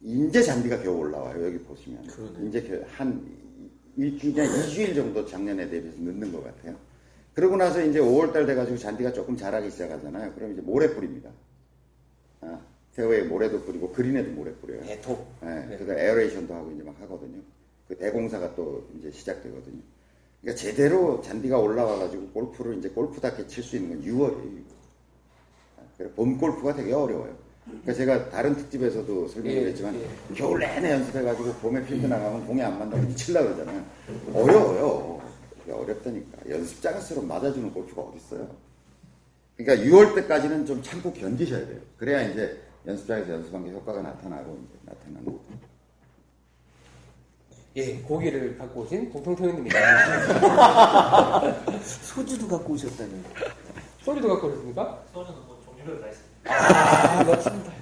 이제 잔디가 겨우 올라와요. 여기 보시면 그러네. 이제 겨- 한 일주일, 그냥 2주일 정도 작년에 대비해서 늦는 것 같아요. 그러고 나서 이제 5월달 돼가지고 잔디가 조금 자라기 시작하잖아요. 그럼 이제 모래 뿌립니다. 아, 페어웨이 모래도 뿌리고 그린에도 모래 뿌려요. 배토. 네, 그래서 aeration도 하고 이제 막 하거든요. 그 대공사가 또 이제 시작되거든요. 그러니까 제대로 잔디가 올라와가지고 골프를 이제 골프답게 칠 수 있는 건 6월이에요. 그래서 봄 골프가 되게 어려워요. 그러니까 제가 다른 특집에서도 설명을 예, 했지만 예. 겨울 내내 연습해가지고 봄에 필드 나가면 공이 안 맞다고 미칠라 그러잖아요. 어려워요. 어렵다니까. 연습장에서 맞아주는 골프가 어딨어요. 그러니까 6월 때까지는 좀 참고 견디셔야 돼요. 그래야 이제 연습장에서 연습한 게 효과가 나타나고 이제 나타나는 거죠. 예, 고기를 갖고 오신 공통토님입니다. 소주도 갖고 오셨다는. 소주도 갖고 오셨습니까? 소주는 뭐 종류별로 다 있습니다. 아, 맞습니다.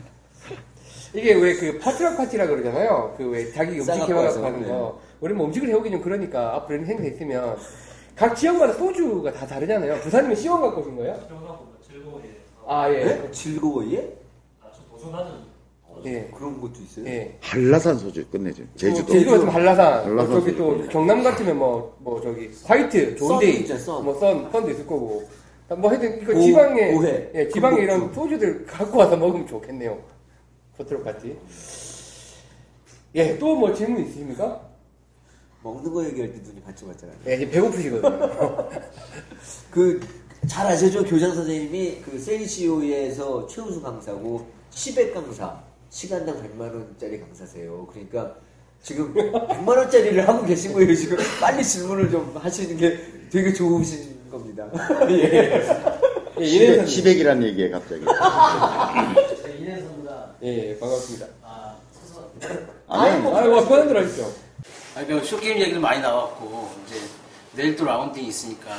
이게 왜 그 파트락 파티라 그러잖아요. 그 왜 자기 음식 싸갖고 해와갖고 와서, 하는 네. 거. 우리 뭐 음식을 해오기 좀 그러니까 앞으로 이런 행사 있으면 각 지역마다 소주가 다 다르잖아요. 부산님은 시원 갖고 오신 거예요? 즐거워, 즐거워, 예. 아, 예. 네? 즐거워예? 도전하는 예. 그런 것도 있어요? 예. 한라산 소주 끝내죠. 제주도. 제주도 같으면 한라산, 한라산 뭐 저기 소주 또 끝내죠. 경남 같으면 뭐, 뭐 저기 화이트, 썬 존데이, 있죠, 썬. 뭐 썬, 썬도 있을 거고. 뭐 하여튼 이거 고- 지방에, 고해, 예, 지방에 이런. 소주들 갖고 와서 먹으면 좋겠네요. 포트록 파티. 예, 또 뭐 질문 있으십니까? 먹는 거 얘기할 때 눈이 반짝반짝하네. 예, 이제 배고프시거든요. 그, 잘 아시죠? 교장 선생님이 그 세리시오에서 최우수 강사고, 시백 강사, 시간당 100만원짜리 강사세요. 그러니까 지금 100만원짜리를 하고 계신 거예요, 지금. 빨리 질문을 좀 하시는 게 되게 좋으신 겁니다. 예. 예, 이내선 시백이란 얘기에 갑자기. 네, 이내선입니다. 예, 반갑습니다. 아, 서서. 아니, 아이고, 뭐, 편한 대로 하시죠. 아, 그 short game 얘기는 많이 나왔고, 이제 내일 또 라운딩이 있으니까,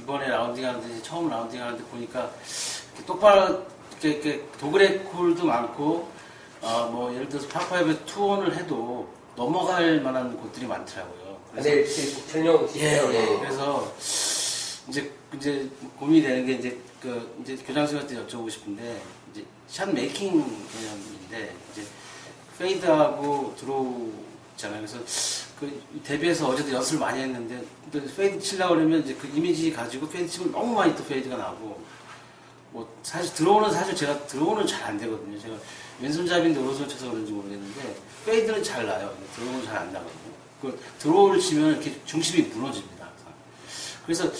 이번에 라운딩 하는데, 처음 라운딩 하는데 보니까, 이렇게 똑바로, 이렇게, dogleg 홀도 많고, 어, 뭐, 예를 들어서 par five two on을 해도 넘어갈 만한 곳들이 많더라고요. 그래서 내일 그 전용 예, 예. 그래서 이제 이제 고민이 되는 게 이제 그 이제 교장 선생님한테 여쭤보고 싶은데 이제 shot making 개념인데 이제 fade하고 있잖아요. 그래서 그 대비해서 어제도 연습을 많이 했는데 또 fade 치려고 그러면 이제 그 이미지 가지고 fade 치면 너무 많이 또 fade가 나고 뭐 사실 draw는 사실 제가 draw는 잘 안 되거든요. 제가 왼손잡이인데 오른손 쳐서 그런지 모르겠는데 fade는 잘 나요. draw는 잘 안 나거든요. 그 draw를 치면 이렇게 중심이 무너집니다. 그래서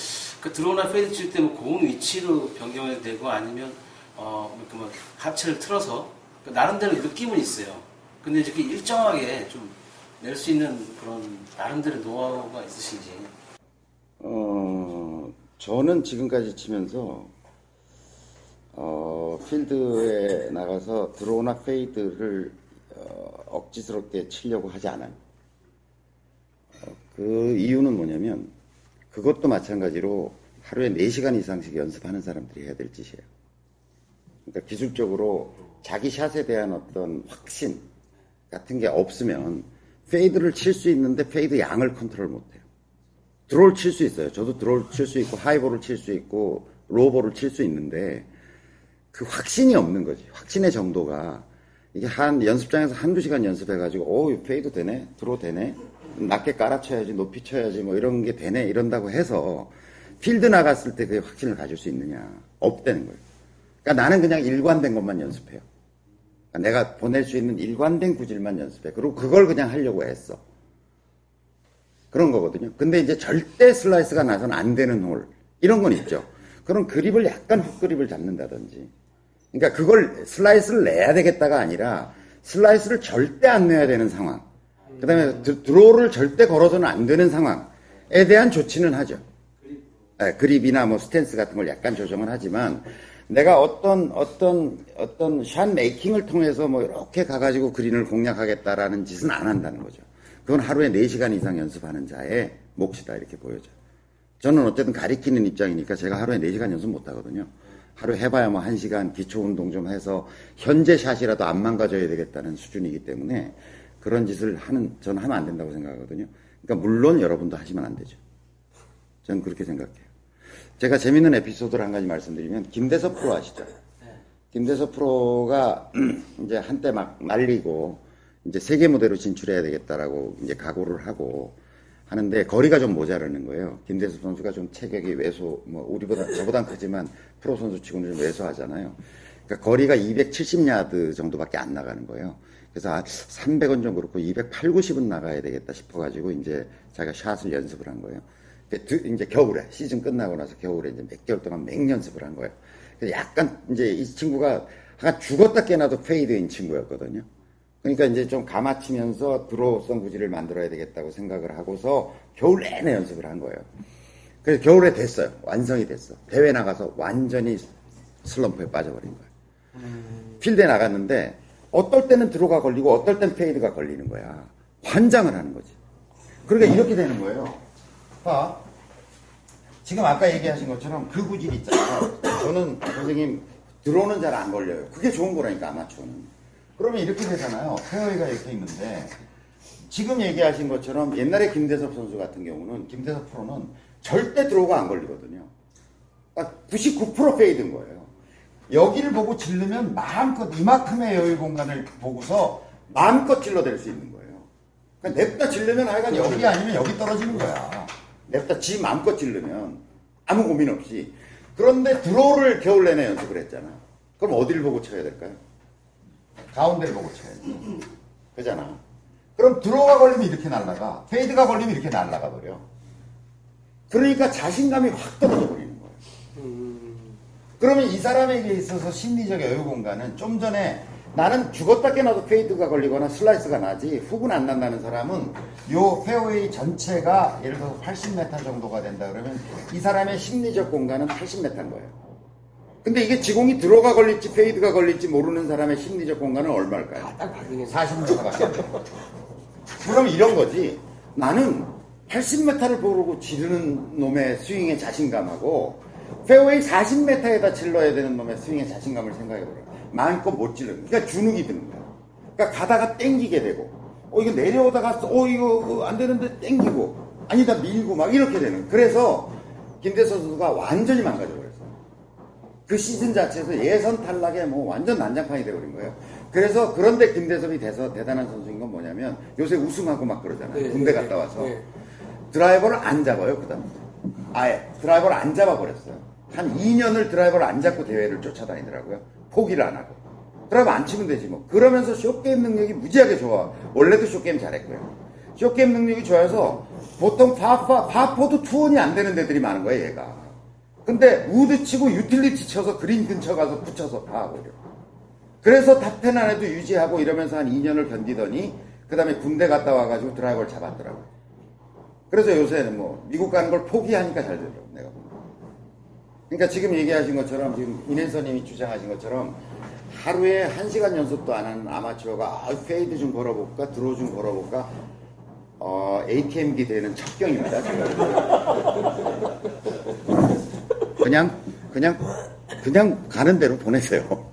그 draw나 fade 칠 때 뭐 공 위치로 변경해도 되고 아니면 어 이렇게 뭐 하체를 틀어서 그 나름대로 느낌은 있어요. 근데 이렇게 일정하게 좀 낼 수 있는 그런 나름대로 노하우가 있으신지. 어, 저는 지금까지 치면서, 어, 필드에 나가서 draw나 fade를 어, 억지스럽게 치려고 하지 않아요. 어, 그 이유는 뭐냐면, 그것도 마찬가지로 하루에 4시간 이상씩 연습하는 사람들이 해야 될 짓이에요. 그러니까 기술적으로 자기 샷에 대한 어떤 확신 같은 게 없으면 페이드를 칠 수 있는데 페이드 양을 컨트롤 못해요. 드로우를 칠수 있어요. 저도 드로우를 칠수 있고 하이볼을 칠 수 있고 로우볼을 칠수 있는데 그 확신이 없는 거지. 확신의 정도가 이게 한 연습장에서 한두 시간 연습해가지고 오 페이드 되네, 드로우 되네, 낮게 깔아쳐야지, 높이 쳐야지 뭐 이런 게 되네 이런다고 해서 필드 나갔을 때 그 확신을 가질 수 있느냐 없다는 거예요. 그러니까 나는 그냥 일관된 것만 연습해요. 그러니까 내가 보낼 수 있는 일관된 구질만 연습해. 그리고 그걸 그냥 하려고 했어. 그런 거거든요. 근데 이제 절대 슬라이스가 나서는 안 되는 홀. 이런 건 있죠. 그럼 그립을 약간 훅 그립을 잡는다든지. 그러니까 그걸 슬라이스를 내야 되겠다가 아니라 슬라이스를 절대 안 내야 되는 상황. 그 다음에 드로우를 절대 걸어서는 안 되는 상황에 대한 조치는 하죠. 예, 그립이나 뭐 스탠스 같은 걸 약간 조정을 하지만 내가 어떤 어떤 어떤 샷 메이킹을 통해서 뭐 이렇게 가가지고 그린을 공략하겠다라는 짓은 안 한다는 거죠. 그건 하루에 4시간 이상 연습하는 자의 몫이다 이렇게 보여져요. 저는 어쨌든 가리키는 입장이니까 제가 하루에 4시간 연습 못 하거든요. 하루 해봐야 뭐 1시간 기초 운동 좀 해서 현재 샷이라도 안 망가져야 되겠다는 수준이기 때문에 그런 짓을 하는 저는 하면 안 된다고 생각하거든요. 그러니까 물론 여러분도 하시면 안 되죠. 저는 그렇게 생각해요. 제가 재밌는 에피소드를 한 가지 말씀드리면 김대섭 프로 아시죠? 김대섭 프로가 이제 한때 막 말리고 이제 세계 무대로 진출해야 되겠다라고 이제 각오를 하고 하는데 거리가 좀 모자라는 거예요. 김대섭 선수가 좀 체격이 왜소, 뭐 우리보다 저보단 크지만 프로 선수 치고는 좀 왜소하잖아요. 그러니까 거리가 270야드 정도밖에 안 나가는 거예요. 그래서 아, 300은 좀 그렇고 280, 90은 나가야 되겠다 싶어가지고 이제 자기가 샷을 연습을 한 거예요. 이제 겨울에 시즌 끝나고 나서 겨울에 이제 몇 개월 동안 맹 연습을 한 거예요. 약간 이제 이 친구가 한 죽었다 깨나도 페이드인 친구였거든요. 그러니까 이제 좀 감아치면서 드로우성 구질을 만들어야 되겠다고 생각을 하고서 겨울 내내 연습을 한 거예요. 그래서 겨울에 됐어요. 완성이 됐어. 대회 나가서 완전히 슬럼프에 빠져버린 거예요. 필드에 나갔는데 어떨 때는 드로가 걸리고 어떨 때는 페이드가 걸리는 거야. 환장을 하는 거지. 그러니까 이렇게 되는 거예요. 봐. 지금 아까 얘기하신 것처럼 그 구질 있잖아요. 저는 선생님 드로는 잘 안 걸려요. 그게 좋은 거라니까 아마추어는. 그러면 이렇게 되잖아요. 페어웨이가 이렇게 있는데 지금 얘기하신 것처럼 옛날에 김대섭 선수 같은 경우는 김대섭 프로는 절대 드로우가 안 걸리거든요. 그러니까 99% 페이드인 거예요. 여기를 보고 질르면 마음껏 이만큼의 여유 공간을 보고서 마음껏 질러댈 수 있는 거예요. 그러니까 냅다 질르면 하여간 여기 아니면 여기 떨어지는 거야. 냅다 지 마음껏 지르면 아무 고민 없이. 그런데 드로우를 겨울 내내 연습을 했잖아. 그럼 어디를 보고 쳐야 될까요? 가운데를 보고 쳐야지. 그잖아. 그럼 드로우가 걸리면 이렇게 날라가. 페이드가 걸리면 이렇게 날라가 버려. 그러니까 자신감이 확 떨어져 버리는 거예요. 그러면 이 사람에게 있어서 심리적 여유 공간은 좀 전에 나는 죽었다 깨나도 페이드가 걸리거나 슬라이스가 나지 훅은 안 난다는 사람은 요 페어웨이 전체가 예를 들어서 80m 정도가 된다 그러면 이 사람의 심리적 공간은 80m인 거예요. 근데 이게 지 공이 드로우가 걸릴지 페이드가 걸릴지 모르는 사람의 심리적 공간은 얼마일까요? 아, 딱 봐주겠네. 40m밖에 안 돼요. 그럼 이런 거지. 나는 80m를 보고 지르는 놈의 스윙의 자신감하고 페어웨이 40m에다 질러야 되는 놈의 스윙의 자신감을 생각해보라. 마음껏 못 지르는. 그러니까 주눅이 드는 거야. 그러니까 가다가 땡기게 되고, 어, 이거 내려오다가, 어, 이거 안 되는데 땡기고, 아니다 밀고 막 이렇게 되는. 그래서 김대섭 선수가 완전히 망가져버렸어요. 그 시즌 자체에서 예선 탈락에 뭐 완전 난장판이 돼버린 거예요. 그래서 그런데 김대섭이 돼서 대단한 선수인 건 뭐냐면 요새 우승하고 막 그러잖아요. 네, 군대 네, 갔다 와서. 네. 드라이버를 안 잡아요, 그 다음. 아예 드라이버를 안 잡아버렸어요. 한 2년을 드라이버를 안 잡고 대회를 쫓아다니더라고요. 포기를 안 하고. 드라이버 안 치면 되지 뭐. 그러면서 쇼게임 능력이 무지하게 좋아. 원래도 쇼게임 잘했고요. 쇼게임 능력이 좋아서 보통 파파, 파포도 투온이 안 되는 데들이 많은 거예요, 얘가. 근데 우드 치고 유틸리티 쳐서 그린 근처 가서 붙여서 파하고요. 그래서 탑10 안에도 유지하고 이러면서 한 2년을 견디더니 그 다음에 군대 갔다 와가지고 드라이버를 잡았더라고요. 그래서 요새는 뭐 미국 가는 걸 포기하니까 잘 되더라고 내가. 그러니까 지금 얘기하신 것처럼 지금 인앤서님이 주장하신 것처럼 하루에 한 시간 연습도 안 하는 아마추어가 아, 페이드 좀 걸어볼까 드로우 좀 걸어볼까 어, ATM기 되는 첩경입니다. 제가. 그냥 그냥 그냥 가는 대로 보내세요.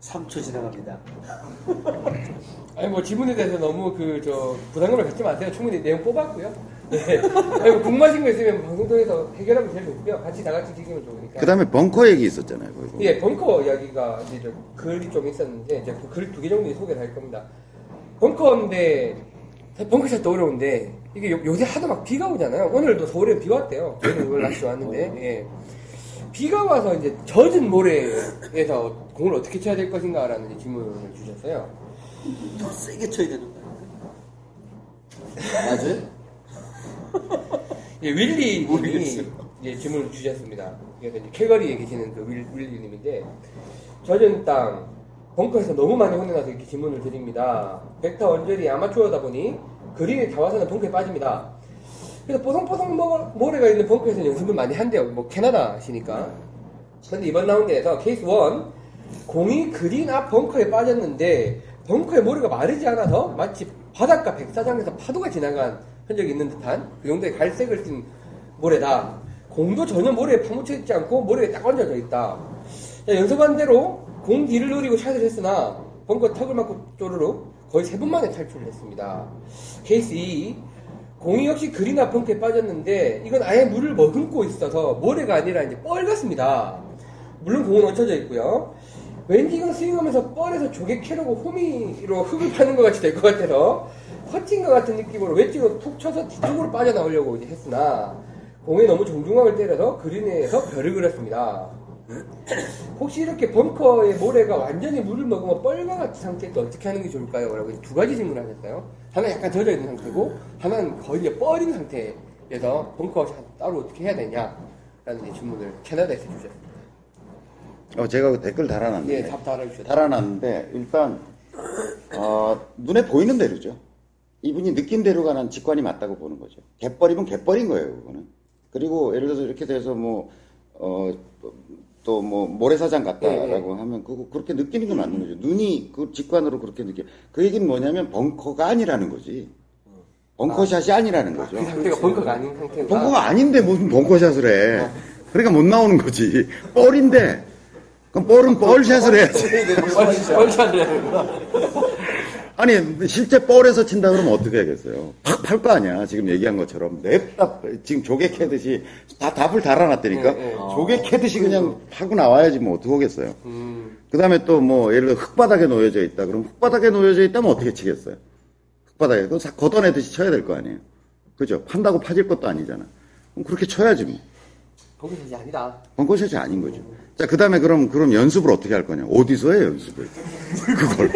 3초 지나갑니다. 아니 뭐 질문에 대해서 너무 그 저 부담감을 갖지 마세요. 충분히 내용 뽑았고요. 네. 아니 뭐 궁금하신 거 있으면 방송 통해서 해결하면 제일 좋고요. 같이 다 같이 즐기면 좋으니까. 그 다음에 벙커 얘기 있었잖아요. 보면. 예, 벙커 이야기가 이제 좀 글이 좀 있었는데 이제 그 글 두 개 정도 소개를 할 겁니다. 벙커인데 사실 벙커샷도 어려운데 이게 요, 요새 하도 막 비가 오잖아요. 오늘도 서울에 비가 왔대요. 저희는 오늘 날씨 왔는데 예. 비가 와서 이제 젖은 모래에서 공을 어떻게 쳐야 될 것인가 라는 이제 질문을 주셨어요. 더 세게 쳐야 되는 거야. 맞아요? 예, 윌리 님이 예, 질문을 주셨습니다. 그래서 이제 캘거리에 계시는 그 윌, 윌리 님인데 젖은 땅 벙커에서 너무 많이 혼이 나서 이렇게 질문을 드립니다. 백타 언저리 아마추어다 보니 그린에 다 와서는 벙커에 빠집니다. 그래서 뽀송뽀송 모- 모래가 있는 벙커에서 연습을 많이 한대요. 뭐 캐나다시니까. 근데 이번 라운드에서 케이스 1 공이 그린 앞 벙커에 빠졌는데 벙커에 모래가 마르지 않아서 마치 바닷가 백사장에서 파도가 지나간 흔적이 있는 듯한 그 정도의 갈색을 띤 모래다. 공도 전혀 모래에 파묻혀 있지 않고 모래에 딱 얹어져 있다. 자, 연습한 대로 공 뒤를 노리고 샷을 했으나 벙커 턱을 맞고 쪼르륵 거의 세 번 만에 탈출을 했습니다. 케이스 2 공이 역시 앞 벙커에 빠졌는데 이건 아예 물을 머금고 있어서 모래가 아니라 이제 뻘 같습니다. 물론 공은 얹혀져 있고요. 이건 스윙하면서 뻘에서 조개 캐려고 호미로 흙을 파는 것 같이 될 것 같아서 퍼팅과 같은 느낌으로 웨지로 툭 쳐서 뒤쪽으로 빠져나오려고 이제 했으나 공에 너무 정중앙을 때려서 그린에서 별을 그렸습니다. 혹시 이렇게 벙커의 모래가 완전히 물을 먹으면 뻘과 같은 상태일 때 어떻게 하는 게 좋을까요? 라고 두 가지 질문을 하셨어요. 하나 약간 젖어 있는 상태고, 하나는 거의 이제 뻘인 상태에서 벙커 샷 따로 어떻게 해야 되냐? 라는 이제 질문을 캐나다에서 주셨습니다. 어, 제가 그 댓글 달아놨는데. 예, 답 달아주셨어요. 달아놨는데, 일단, 어, 눈에 보이는 대로죠. 이분이 느낌대로 가는 직관이 맞다고 보는 거죠. 개뻘이면 개뻘인 거예요, 그거는. 그리고 예를 들어서 이렇게 돼서 뭐, 어, 또 뭐, 모래사장 같다라고 하면, 그거 그렇게 느끼는 게 맞는 거죠. 눈이 그 직관으로 그렇게 느껴. 그 얘기는 뭐냐면, 벙커가 아니라는 거지. 벙커샷이 아 니라는 거죠. 그 상태가 벙커가 아닌 상태가. 벙커가 아닌데 무슨 벙커샷을 해. 그러니까 못 나오는 거지. 뻘인데. 그럼 뻘은 뻘샷을 해야지. 뻘샷을 해야. 아니, 실제 뻘에서 친다 그러면 어떻게 하겠어요? 팍 팔 거 아니야. 지금 얘기한 것처럼. 냅다, 지금 조개 캐듯이 다 답을 달아놨다니까. 네, 네. 조개 캐듯이 그냥 파고 나와야지 뭐 어떻게 하겠어요. 음, 그 다음에 또 뭐, 예를 들어 흙바닥에 놓여져 있다. 그럼 흙바닥에 놓여져 있다면 어떻게 치겠어요? 흙바닥에. 그거 다 걷어내듯이 쳐야 될 거 아니에요. 그죠? 판다고 파질 것도 아니잖아. 그럼 그렇게 쳐야지 뭐. 벙커샷이 아니다. 벙커샷이 아닌 거죠. 자, 그 다음에 그럼, 그럼 연습을 어떻게 할 거냐? 어디서 해, 연습을? 그걸.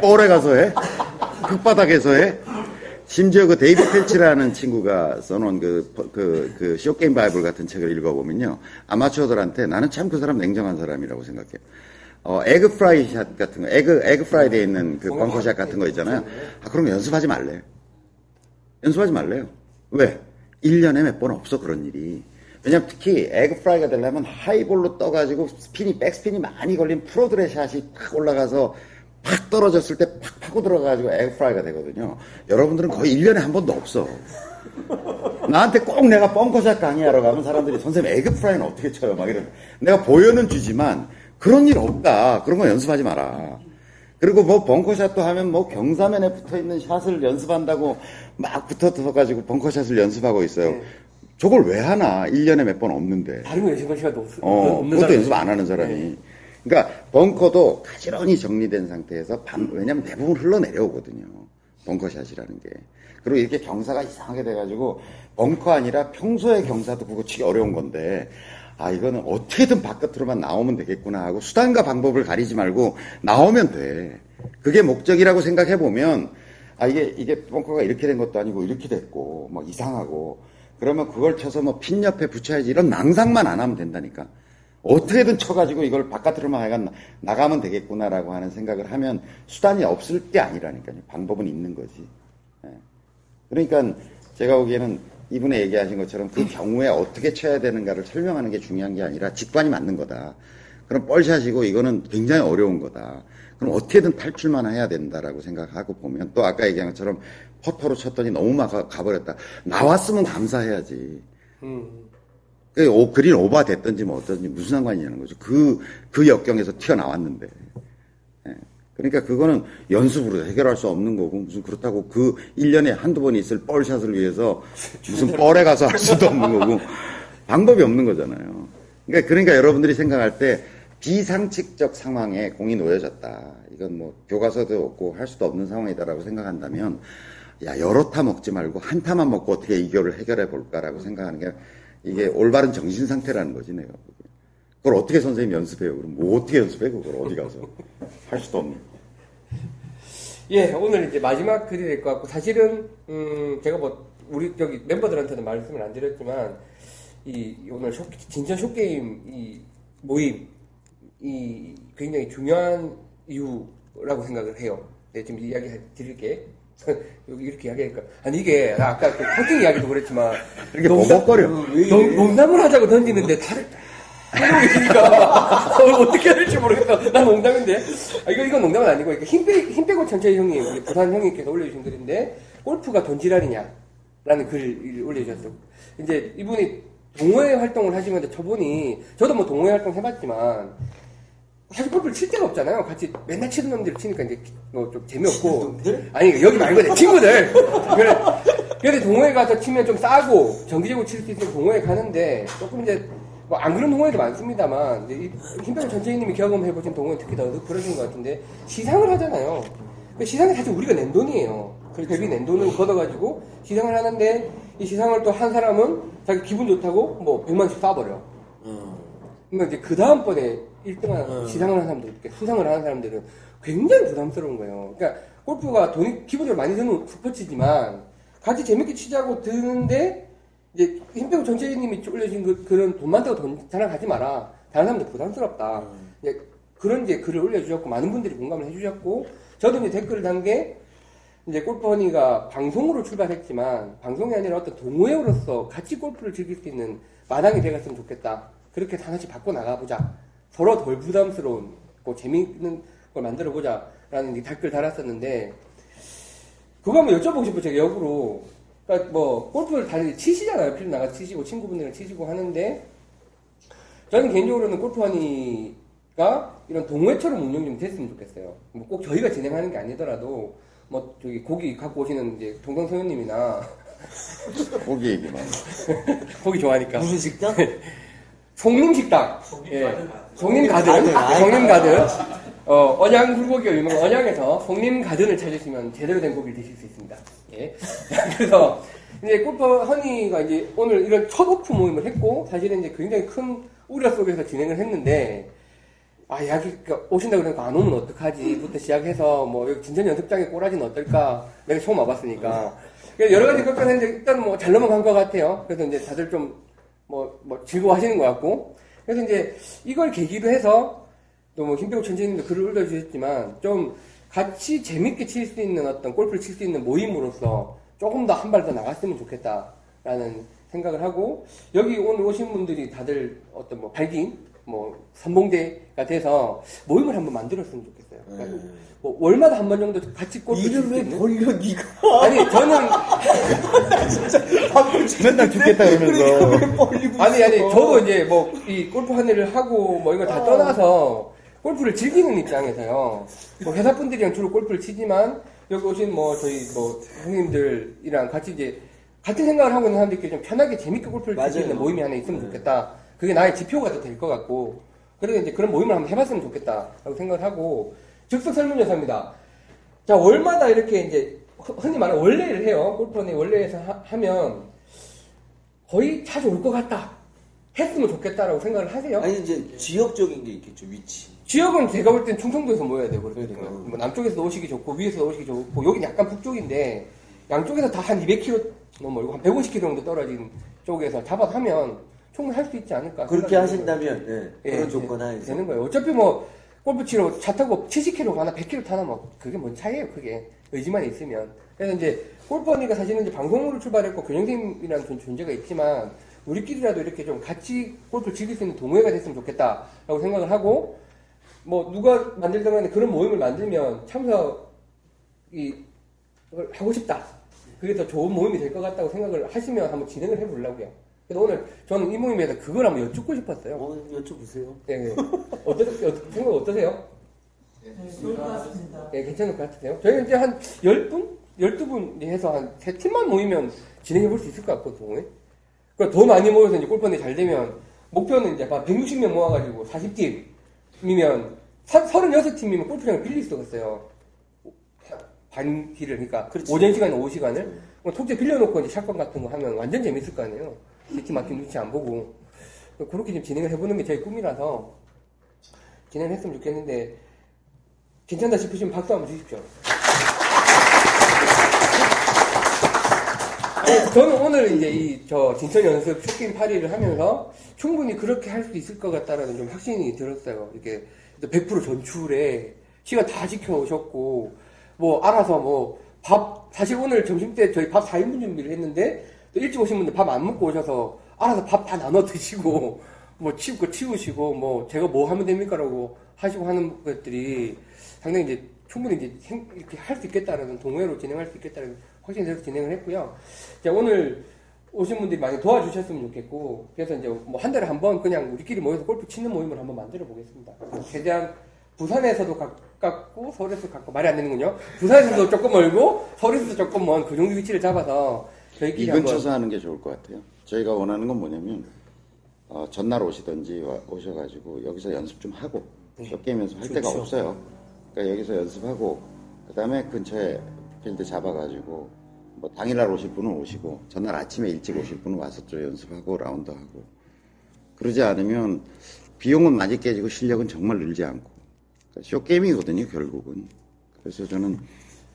뻘에 가서 해? 흙바닥에서 해? 심지어 그 데이브 펠츠라는 친구가 써놓은 그, 그, 그, 쇼게임 바이블 같은 책을 읽어보면요. 아마추어들한테 나는 참 그 사람 냉정한 사람이라고 생각해요. 어, 에그 프라이 샷 같은 거, 에그, 에그 프라이 돼 있는 그 벙커 샷 같은 거 있잖아요. 아, 그런 거 연습하지 말래요. 연습하지 말래요. 왜? 1년에 몇 번 없어, 그런 일이. 왜냐면 특히 egg fry가 되려면 high ball로 떠가지고 스핀이, 백스핀이 많이 걸린 프로들의 샷이 팍 올라가서 팍 떨어졌을 때 팍 파고 들어가가지고 egg fry가 되거든요. 여러분들은 거의 1년에 한 번도 없어. 나한테 꼭 내가 벙커샷 강의하러 가면 사람들이 선생님 egg fry는 어떻게 쳐요? 막 이런. 내가 보여는 주지만 그런 일 없다. 그런 거 연습하지 마라. 그리고 뭐 벙커샷도 하면 뭐 경사면에 붙어 있는 샷을 연습한다고 막 붙어서 가지고 벙커샷을 연습하고 있어요. 네. 저걸 왜 하나? 1년에 몇 번 없는데. 다른 거 연습할 시간도 없, 어, 없는 그것도 연습 안 하는 사람이. 그러니까 벙커도 가지런히 정리된 상태에서 반, 왜냐면 대부분 흘러내려오거든요. 벙커샷이라는 게. 그리고 이렇게 경사가 이상하게 돼가지고 벙커 아니라 평소의 경사도 그거 치기 어려운 건데 아 이거는 어떻게든 바깥으로만 나오면 되겠구나 하고 수단과 방법을 가리지 말고 나오면 돼. 그게 목적이라고 생각해 보면 아 이게 이게 벙커가 이렇게 된 것도 아니고 이렇게 됐고 뭐 이상하고 그러면 그걸 쳐서 뭐 핀 옆에 붙여야지 이런 낭상만 안 하면 된다니까. 어떻게든 쳐가지고 이걸 바깥으로만 하여간 나가면 되겠구나라고 하는 생각을 하면 수단이 없을 게 아니라니까요. 방법은 있는 거지. 예. 그러니까 제가 보기에는 이분의 얘기하신 것처럼 그 경우에 어떻게 쳐야 되는가를 설명하는 게 중요한 게 아니라 직관이 맞는 거다. 그럼 뻘샷이고 이거는 굉장히 어려운 거다. 그럼 어떻게든 탈출만 해야 된다라고 생각하고 보면 또 아까 얘기한 것처럼 퍼터로 쳤더니 너무 막 가- 가버렸다. 나왔으면 감사해야지. 음. 그 오- 그린 오바 됐든지 뭐 어떤지 무슨 상관이냐는 거죠. 그, 그 역경에서 튀어나왔는데. 예. 그러니까 그거는 연습으로 해결할 수 없는 거고, 무슨 그렇다고 그 1년에 한두 번 있을 뻘샷을 위해서 무슨 뻘에 가서 할 수도 없는 거고, 방법이 없는 거잖아요. 그러니까, 그러니까 여러분들이 생각할 때 비상식적 상황에 공이 놓여졌다. 이건 뭐 교과서도 없고 할 수도 없는 상황이다라고 생각한다면, 야, 여러 타 먹지 말고 한 타만 먹고 어떻게 이거를 해결해 볼까라고 생각하는 게 이게 올바른 정신 상태라는 거지, 내가. 그걸 어떻게 선생님 연습해요? 그럼 뭐 어떻게 연습해? 그걸 어디 가서 할 수도 없는. 예, 오늘 이제 마지막 글이 될 것 같고, 사실은, 음, 제가 뭐, 우리, 저기 멤버들한테는 말씀을 안 드렸지만, 이, 오늘 쇼, 진천 쇼게임, 이, 모임, 이, 굉장히 중요한 이유라고 생각을 해요. 네, 지금 이야기 드릴게. 여기 이렇게 이야기하니까. 아니, 이게, 아까 그 커팅 이야기도 그랬지만, 이렇게 버벅거려. 농, 농담을 하자고 던지는데, 다들, 하고 계시니까 어떻게 해야 될지 모르겠다. 난 농담인데. 아, 이거 이건 농담은 아니고 이렇게 힘, 빼, 힘 빼고 천천히 형님, 우리 부산 형님께서 올려주신 글인데 골프가 돈지랄이냐? 라는 글을 올려주셨어요. 이제 이분이 동호회 활동을 하시면서 저분이 저도 뭐 동호회 활동 해봤지만 사실 골프를 칠 데가 없잖아요. 같이 맨날 치는 놈들 치니까 이제 뭐 좀 재미없고. 아니 여기 말고 내 친구들. 그래. 그래서 동호회 가서 치면 좀 싸고 정기적으로 칠수 있는 동호회 가는데 조금 이제 뭐 안 그런 동호회도 많습니다만 이제 이 힘빼고 전체님이 경험해 보신 동호회 특히 더 그러신 것 같은데 시상을 하잖아요. 그 시상이 사실 우리가 낸 돈이에요. 그 대비 낸 돈을 걷어가지고 시상을 하는데 이 시상을 또 한 사람은 자기 기분 좋다고 뭐 100만씩 쏴버려. 그러니까 이제 그 다음번에 1등한 시상을 하는 사람들, 수상을 하는 사람들은 굉장히 부담스러운 거예요. 그러니까 골프가 돈이 기본적으로 많이 드는 스포츠지만 같이 재밌게 치자고 드는데 이제 힘빼고 전체님이 올려준 그, 그런 돈 많다고 돈 자랑하지 마라. 다른 사람들 부담스럽다. 이제 그런 이제 글을 올려주셨고 많은 분들이 공감을 해주셨고 저도 이제 댓글을 단 게 이제 골프허니가 방송으로 출발했지만 방송이 아니라 어떤 동호회로서 같이 골프를 즐길 수 있는 마당이 되었으면 좋겠다. 그렇게 해서 하나씩 바꿔 나가보자. 서로 덜 부담스러운, 고 재미있는 걸 만들어 보자. 라는 이 댓글 달았었는데, 그거 한번 여쭤보고 싶어요. 제가 역으로. 그러니까 뭐, 골프를 다들 치시잖아요. 필 나가 치시고, 친구분들이랑 치시고 하는데, 저는 개인적으로는 골프하니가 이런 동호회처럼 운영 좀 됐으면 좋겠어요. 뭐 꼭 저희가 진행하는 게 아니더라도, 뭐, 저기 고기 갖고 오시는 이제 동성 소연님이나, 고기 얘기만. 고기 좋아하니까. 무슨 식당? 송림 식당. 예. 송림 가든. 가든, 아이, 송림 가든. 어, 언양 불고기가 유명한 언양에서 송림 가든을 찾으시면 제대로 된 고기를 드실 수 있습니다. 예. 그래서, 이제 골프 허니가 이제 오늘 이런 첫 오프 모임을 했고, 사실은 이제 굉장히 큰 우려 속에서 진행을 했는데, 아, 야기, 그러니까 오신다 그러니까 안 오면 어떡하지? 부터 시작해서, 뭐, 진천 연습장에 꼬라지는 어떨까? 내가 처음 와봤으니까. 여러 가지 걱정했는데, 일단 뭐, 잘 넘어간 것 같아요. 그래서 이제 다들 좀, 뭐, 뭐, 즐거워하시는 것 같고. 그래서 이제, 이걸 계기로 해서, 또 뭐, 힘빼고 천재님도 글을 올려주셨지만, 좀, 같이 재밌게 칠 수 있는 어떤 골프를 칠 수 있는 모임으로서, 조금 더 한 발 더 나갔으면 좋겠다라는 생각을 하고, 여기 오늘 오신 분들이 다들 어떤 뭐, 발긴, 뭐, 선봉대가 돼서, 모임을 한번 만들었으면. 그러니까 뭐, 월마다 한 번 정도 같이 골프 칠수 이름 왜? 벌려, 니가? 아니, 저는, 맨날 죽겠다 그러면서. 아니 아니 저도 이제 뭐 이 골프 한 일을 하고 뭐 이걸 다 떠나서 골프를 즐기는 입장에서요. 뭐 회사 분들이랑 주로 골프를 치지만 여기 오신 뭐 저희 뭐 형님들이랑 같이 이제 같은 생각을 하고 있는 사람들끼리 좀 편하게 재밌게 골프를. 있는 모임이 하나 있으면 좋겠다. 그게 나의 지표가 더될것 같고 그래서 이제 그런 모임을 한번 해봤으면 좋겠다라고 생각을 하고 즉석 설문조사입니다. 자 월마다 이렇게 이제 흔- 흔히 말하는 원래를 해요. 골프원의 원래에서 하- 하면 거의 자주 올 것 같다. 했으면 좋겠다라고 생각을 하세요. 아니, 이제 지역적인 게 있겠죠, 위치. 지역은 제가 볼 땐 충청도에서 모여야 되고 그렇거든요. 뭐 남쪽에서 오시기 좋고 위에서 오시기 좋고 여긴 약간 북쪽인데 양쪽에서 다 한 200km 너무 멀고 한 150km 정도 떨어진 쪽에서 잡아서 하면 충분히 할 수 있지 않을까. 그렇게 하신다면, 예, 예, 그런 예, 조건 하에서. 되는 거예요. 어차피 뭐 골프 치러 차 타고 70km 가나 100km 타나 뭐 그게 뭔 차이예요, 그게 의지만 있으면. 그래서 이제 골프 허니가 사실은 이제 방송으로 출발했고 교정팀이라는 존- 존재가 있지만 우리끼리라도 이렇게 좀 같이 골프를 즐길 수 있는 동호회가 됐으면 좋겠다라고 생각을 하고 뭐 누가 만들든 간에 그런 모임을 만들면 참석이 하고 싶다. 그게 더 좋은 모임이 될 것 같다고 생각을 하시면 한번 진행을 해보려고요. 그래서 오늘 저는 이 모임에서 그걸 한번 여쭙고 싶었어요. 어, 여쭤보세요. 네, 네. 어떠, 어, 생각 어떠세요? 네, 좋을 것 같습니다. 네, 괜찮을 것 같으세요? 저희는 이제 한 10분? 12분 해서 한 3팀만 모이면 진행해 볼 수 있을 것 같거든요. 그러니까 더 많이 모여서 이제 골판이 잘 되면, 목표는 이제 한 160명 모아가지고 40팀이면, 36팀이면 골프장을 빌릴 수가 있어요. 반 길을, 그러니까 그렇지. 오전 시간, 오후 시간을. 그럼 통째 빌려놓고 이제 샷건 같은 거 하면 완전 재밌을 거 아니에요. 뒤팀 맞힌 눈치 안 보고. 그렇게 좀 진행을 해보는 게 저희 꿈이라서 진행을 했으면 좋겠는데 괜찮다 싶으시면 박수 한번 주십시오. 저는 오늘 이제 이 저 진천 연습 쇼게임 8위를 하면서 충분히 그렇게 할 수 있을 것 같다라는 좀 확신이 들었어요. 이게 100% 전출에 시간 다 지켜오셨고 뭐 알아서 뭐 밥 사실 오늘 점심 때 저희 밥 4인분 준비를 했는데 또 일찍 오신 분들 밥 안 먹고 오셔서 알아서 밥 다 나눠 드시고 뭐거 치우시고 뭐 제가 뭐 하면 됩니까라고 하시고 하는 것들이 상당히 이제 충분히 이제 생- 이렇게 할 수 있겠다라는 동호회로 진행할 수 있겠다는 들어서 진행을 했고요. 자, 오늘 오신 분들이 많이 도와주셨으면 좋겠고 그래서 이제 뭐 한 달에 한 번 그냥 우리끼리 모여서 골프 치는 모임을 한번 만들어 보겠습니다. 최대한 부산에서도 가깝고 서울에서 가깝고 말이 안 되는군요. 부산에서도 조금 멀고 서울에서도 조금 먼 그 정도 위치를 잡아서 이 한번 근처에서 하는 게 좋을 것 같아요. 저희가 원하는 건 뭐냐면 어, 전날 오시든지 와- 오셔가지고 여기서 연습 좀 하고 쇼게임 연습 할 데가 없어요. 그러니까 여기서 연습하고 그 다음에 근처에 필드 잡아가지고 뭐 당일날 오실 분은 오시고 전날 아침에 일찍 오실 분은 와서 좀 연습하고 라운드 하고. 그러지 않으면 비용은 많이 깨지고 실력은 정말 늘지 않고. 그러니까 short game이거든요 결국은. 그래서 저는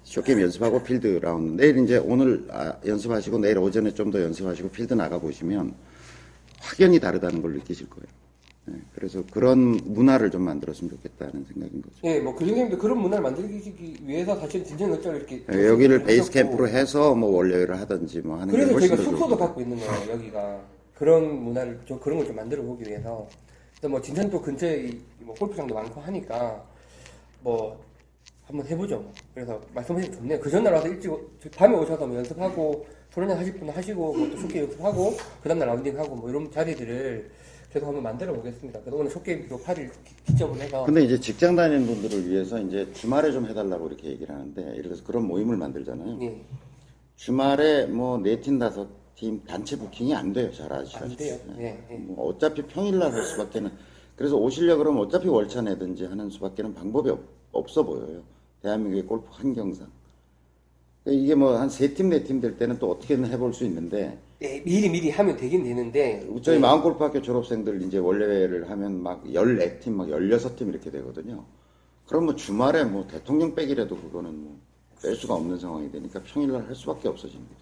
short game 연습하고 필드 라운드 내일 이제 오늘 아, 연습하시고 내일 오전에 좀 더 연습하시고 필드 나가 보시면 확연히 다르다는 걸 느끼실 거예요. 네, 그래서 그런 문화를 좀 만들었으면 좋겠다는 생각인 거죠. 예, 뭐 교수님도 그런 문화를 만들기 위해서 사실 진천 역장을 이렇게 네, 여기를 베이스 캠프로 해서 뭐 월요일을 하든지 뭐 하는 게 그래서 저희가 더 숙소도 갖고 있는 거예요, 여기가. 그런 문화를, 좀 그런 걸 좀 만들어 보기 위해서. 또 뭐, 진천도 근처에 이- 뭐 골프장도 많고 하니까, 뭐, 한번 해보죠. 뭐. 그래서 말씀하시면 좋네요. 그 전날 와서 일찍, 밤에 오셔서 뭐 연습하고, 소련장 하실 분 하시고, 뭐또 쇼게임 연습하고, 그 다음날 라운딩하고, 뭐 이런 자리들을 계속 한번 만들어 보겠습니다. 그래서 오늘 쇼게임도 8일 기점을 해서. 근데 이제 직장 다니는 분들을 위해서 이제 주말에 좀 해달라고 이렇게 얘기를 하는데 예를 들어서 그런 모임을 만들잖아요. 예, 주말에 뭐 네 팀 다섯 팀 단체 부킹이 안 돼요. 잘 아시죠? 안 돼요. 예, 예. 뭐 어차피 평일날 할 수밖에는 그래서 오시려 그러면 어차피 월차 내든지 하는 수밖에는 방법이 없, 없어 보여요. 대한민국의 골프 환경상. 그러니까 이게 뭐 한 세 팀 네 팀 될 때는 또 어떻게든 해볼 수 있는데 예, 미리 미리 하면 되긴 되는데. 저희 예. 마음골프학교 졸업생들 이제 원래를 하면 막 14팀, 막 16팀 이렇게 되거든요. 그럼 뭐 주말에 뭐 대통령 빼기라도 그거는 뭐 뺄 수가 없는 상황이 되니까 평일날 할 수밖에 없어지는 거죠.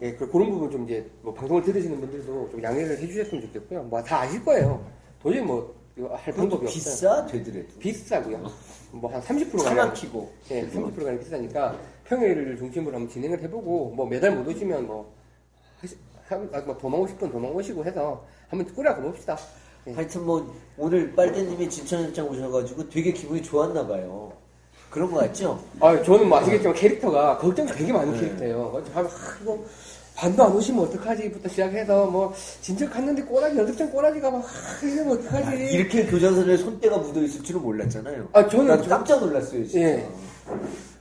예, 그, 그런 부분 좀 이제, 뭐, 방송을 들으시는 분들도 좀 양해를 해주셨으면 좋겠고요. 뭐, 다 아실 거예요. 도저히 뭐, 이거 할 방법이 없어요. 비싸 되더라도. 비싸고요. 뭐, 한 30%차 가량. 막히고. 예, 30% 가량 비싸니까 평일을 중심으로 한번 진행을 해보고, 뭐, 매달 못 오시면 뭐, 하시, 한, 아, 뭐, 도망 오실 분 도망 오시고 해서 한번 꾸려가 봅시다. 예. 하여튼 뭐 오늘 빨대님이 진천현장 오셔가지고 되게 기분이 좋았나 봐요. 그런 거 같죠? 아, 저는 뭐 아시겠지만 캐릭터가 걱정이 되게 네. 많은 캐릭터예요. 아, 이거 반도 안 오시면 어떡하지부터 시작해서 뭐 진짜 갔는데 꼬라지 연습장 꼬라지가 막 아, 이러면 어떡하지? 이렇게 교장선에 손때가 묻어 있을 줄은 몰랐잖아요. 아, 저는 나도 좀- 깜짝 놀랐어요, 진짜. 예.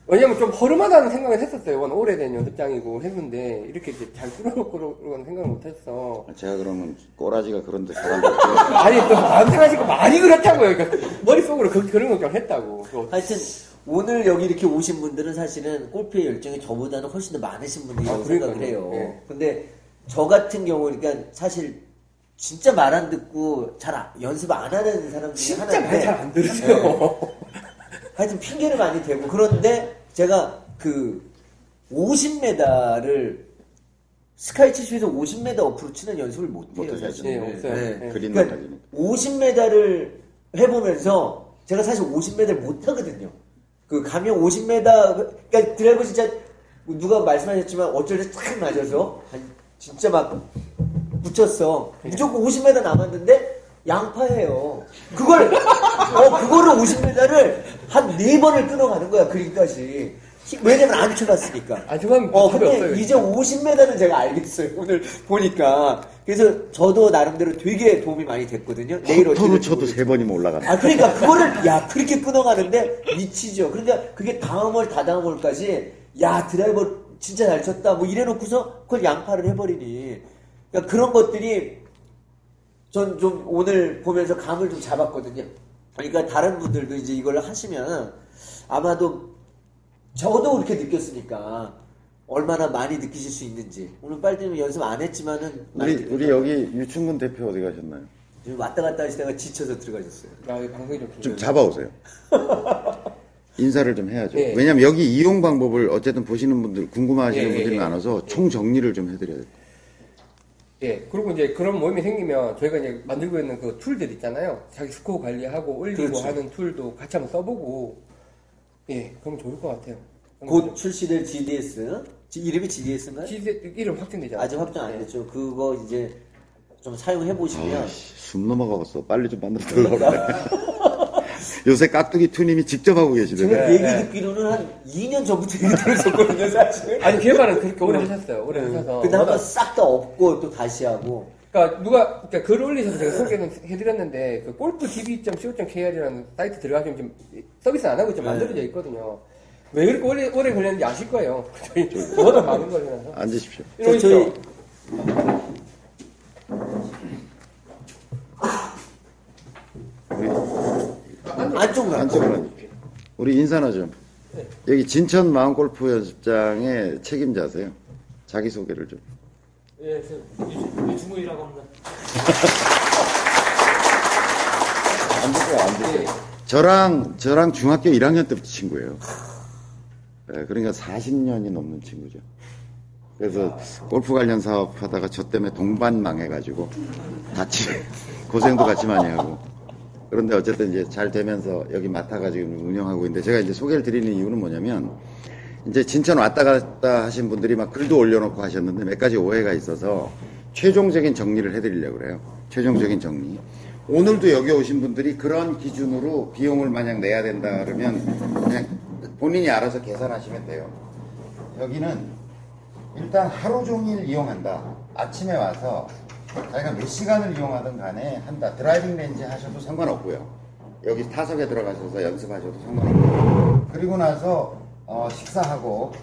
왜냐면 좀 허름하다는 생각을 했었어요. 워낙 오래된 연습장이고 했는데 이렇게 이제 잘 뚫어놓고 그런 생각을 못했어. 제가 그러면 꼬라지가 그런데 사람들 아니 또 남생하시고 많이 그렇다고요. 그러니까 머릿속으로 그, 그런 걱정을 했다고. 하여튼 오늘 여기 이렇게 오신 분들은 사실은 골프의 열정이 저보다는 훨씬 더 많으신 분들이라고 아, 생각을. 해요. 예. 근데 저 같은 경우 그러니까 사실 진짜 말 안 듣고 잘 안- 연습 안 하는 사람 중에 진짜 하나인데 말잘 안 들으세요. 하여튼 핑계를 많이 대고 그런데 제가 그 50m를 스카이 치수에서 50m 어프로 치는 연습을 못 해요 못하죠. 사실. 네, 없어요. 네. 그린 그러니까 나가지니까. 50m를 해보면서 제가 사실 50m를 못 하거든요. 그 가면 50m 그러니까 드라이버 진짜 누가 말씀하셨지만 어쩔 때탁 맞아서 한 진짜 막 붙였어. 무조건 50m 남았는데 양파예요. 그걸 어 그거를 50m를 한 네 번을 끊어가는 거야 그림까지. 왜냐면 안 쳐봤으니까. 아, 저건 어, 근데 없어요. 이제 50m는 제가 알겠어요. 오늘 보니까. 그래서 저도 나름대로 되게 도움이 많이 됐거든요. 내일 어떻게 쳐도. 세 번이면 올라간다. 아, 그러니까 그거를, 야, 그렇게 끊어가는데 미치죠. 그러니까 그게 다음 월, 다다음 월까지, 야, 드라이버 진짜 잘 쳤다. 뭐 이래놓고서 그걸 양파를 해버리니. 그러니까 그런 것들이 전 좀 오늘 보면서 감을 좀 잡았거든요. 그러니까 다른 분들도 이제 이걸 하시면 아마도 저도 그렇게 느꼈으니까 얼마나 많이 느끼실 수 있는지. 오늘 빨대는 연습 안 했지만은 우리 우리 여기 유충근 대표 어디 가셨나요? 지금 왔다 갔다 하시다가 지쳐서 들어가셨어요. 아, 이 방송이 좀 좀. 잡아오세요. 인사를 좀 해야죠. 예. 왜냐면 여기 이용 방법을 어쨌든 보시는 분들, 궁금하시는 예, 예, 분들이 예. 많아서 총 정리를 좀 해드려야 돼요. 예, 그리고 이제 그런 모임이 생기면 저희가 이제 만들고 있는 그 tool들 있잖아요. 자기 스코어 관리하고 올리고 그렇죠. 하는 tool도 같이 한번 써보고, 예, 그러면 좋을 것 같아요. 곧 출시될 GDS 지- 이름이 GDS인가요? GZ 이름 확정되잖아요. 아직 확정 안 됐죠. 그거 이제 좀 사용해 보시면 아이씨, 숨 넘어가겠어. 빨리 좀 만들어 달라고 그래. 요새 깍두기 투님이 직접 하고 지금 계시더라고요. 얘기 네. 듣기로는 한 2년 전부터 얘기 들었었거든요, 사실. 아니, 개발은 그렇게 오래 하셨어요. 오래 하셔서. 음. 근데 한 번 싹 다 없고 또 다시 하고. 그러니까 누가 그러니까 글 올리셔서 제가 소개는 해드렸는데 그 골프db.co.kr이라는 사이트 들어가시면 지금 서비스 안 하고 네. 좀 만들어져 있거든요. 왜 그렇게 오래 오래 걸렸는지 아실 거예요. 저희 워낙 많은 거라서. 앉으십시오. 저- 저희-. 안쪽으로 안쪽으로. 우리 인사나 좀. 여기 진천 마음골프 연습장의 책임자세요. 자기 소개를 좀. 예, 저 유중훈이라고 합니다. 앉으세요, 앉으세요. 저랑, 저랑 중학교 1학년 때부터 친구예요. 예, 그러니까 40년이 넘는 친구죠. 그래서 골프 관련 사업 하다가 저 때문에 동반 망해가지고 같이 고생도 같이 많이 하고. 그런데 어쨌든 이제 잘 되면서 여기 맡아가지고 운영하고 있는데 제가 이제 소개를 드리는 이유는 뭐냐면 이제 진천 왔다 갔다 하신 분들이 막 글도 올려놓고 하셨는데 몇 가지 오해가 있어서 최종적인 정리를 해드리려고 그래요. 최종적인 정리. 오늘도 여기 오신 분들이 그런 기준으로 비용을 만약 내야 된다 그러면 그냥 본인이 알아서 계산하시면 돼요. 여기는 일단 하루 종일 이용한다. 아침에 와서 자기가 몇 시간을 이용하든 간에 한다. driving range 하셔도 상관없고요. 여기 타석에 들어가셔서 연습하셔도 상관없고요. 그리고 나서 어, 식사하고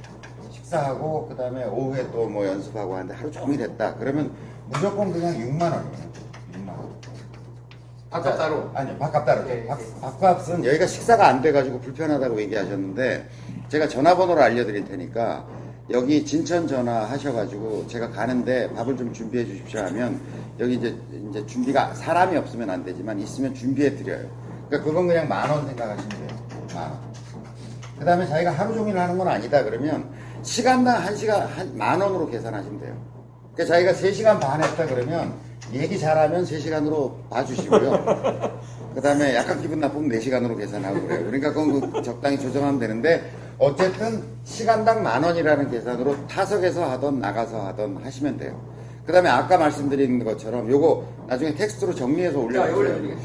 식사하고 그 다음에 오후에 또 뭐 연습하고 하는데 하루 종일 했다. 그러면 무조건 그냥 6만 원이에요. 6만 원. 밥값 따로. 아니요, 밥값 따로. 네. 밥, 밥값은 여기가 식사가 안 돼가지고 불편하다고 얘기하셨는데 제가 전화번호를 알려드릴 테니까 여기 진천 전화 하셔가지고 제가 가는데 밥을 좀 준비해 주십시오 하면 여기 이제 이제 준비가 사람이 없으면 안 되지만 있으면 준비해 드려요. 그러니까 그건 그냥 만 원 생각하시면 돼요. 만 원. 그 다음에 자기가 하루 종일 하는 건 아니다 그러면 시간당 한 시간 한 만 원으로 계산하시면 돼요. 그러니까 자기가 3시간 반 했다 그러면 얘기 잘하면 3시간으로 봐주시고요. 그 다음에 약간 기분 나쁘면 4시간으로 계산하고 그래요. 그러니까 그건 그 적당히 조정하면 되는데 어쨌든 시간당 만 원이라는 계산으로 타석에서 하던 나가서 하던 하시면 돼요. 그 다음에 아까 말씀드린 것처럼 요거 나중에 텍스트로 정리해서 올려주세요.